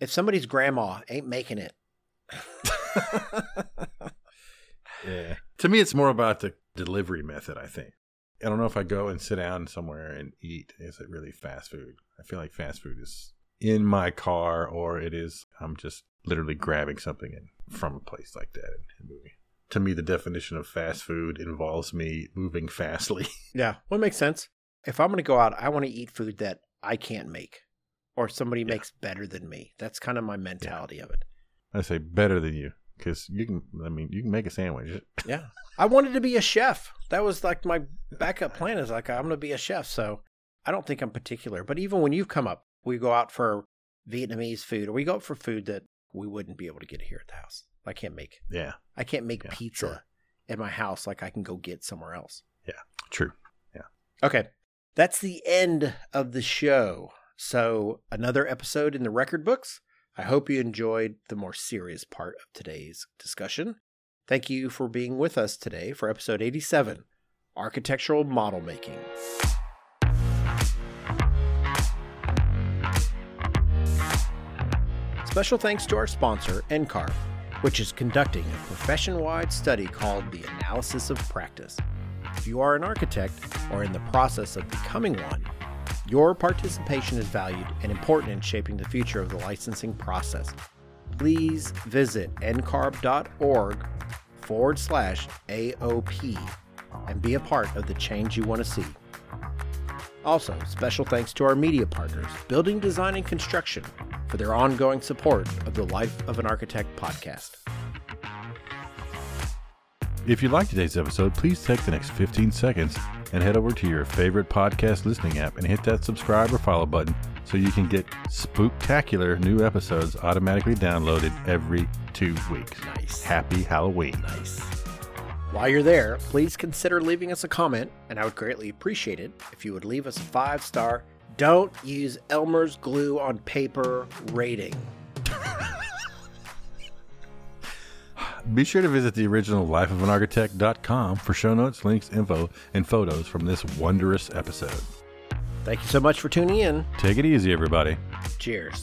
If somebody's grandma ain't making it, Yeah. To me, it's more about the delivery method, I think. I don't know if I go and sit down somewhere and eat, is it really fast food? I feel like fast food is in my car or it is, I'm just literally grabbing something in, from a place like that and moving. To me, the definition of fast food involves me moving fastly. Yeah, well, it makes sense. If I'm going to go out, I want to eat food that I can't make or somebody Yeah. makes better than me. That's kind of my mentality of it. I say better than you because you can, I mean, you can make a sandwich. Yeah. I wanted to be a chef. That was like my backup plan is like, I'm going to be a chef. So I don't think I'm particular. But even when you've come up, we go out for Vietnamese food, or we go for food that we wouldn't be able to get here at the house. I can't make Yeah, I can't make Yeah, pizza sure. at my house like I can go get somewhere else. Yeah, true. Yeah. Okay. That's the end of the show. So, another episode in the record books. I hope you enjoyed the more serious part of today's discussion. Thank you for being with us today for episode 87 Architectural Model Making. Special thanks to our sponsor, NCARB, which is conducting a profession wide study called the Analysis of Practice. If you are an architect or in the process of becoming one, your participation is valued and important in shaping the future of the licensing process. Please visit ncarb.org forward slash AOP and be a part of the change you want to see. Also, special thanks to our media partners, Building Design and Construction, for their ongoing support of the Life of an Architect podcast. If you like today's episode, please take the next 15 seconds and head over to your favorite podcast listening app and hit that subscribe or follow button so you can get spooktacular new episodes automatically downloaded every two weeks. Nice. Happy Halloween. Nice. While you're there, please consider leaving us a comment, and I would greatly appreciate it if you would leave us a five star, don't use Elmer's glue on paper rating. Be sure to visit the original lifeofanarchitect.com for show notes, links, info, and photos from this wondrous episode. Thank you so much for tuning in. Take it easy, everybody. Cheers.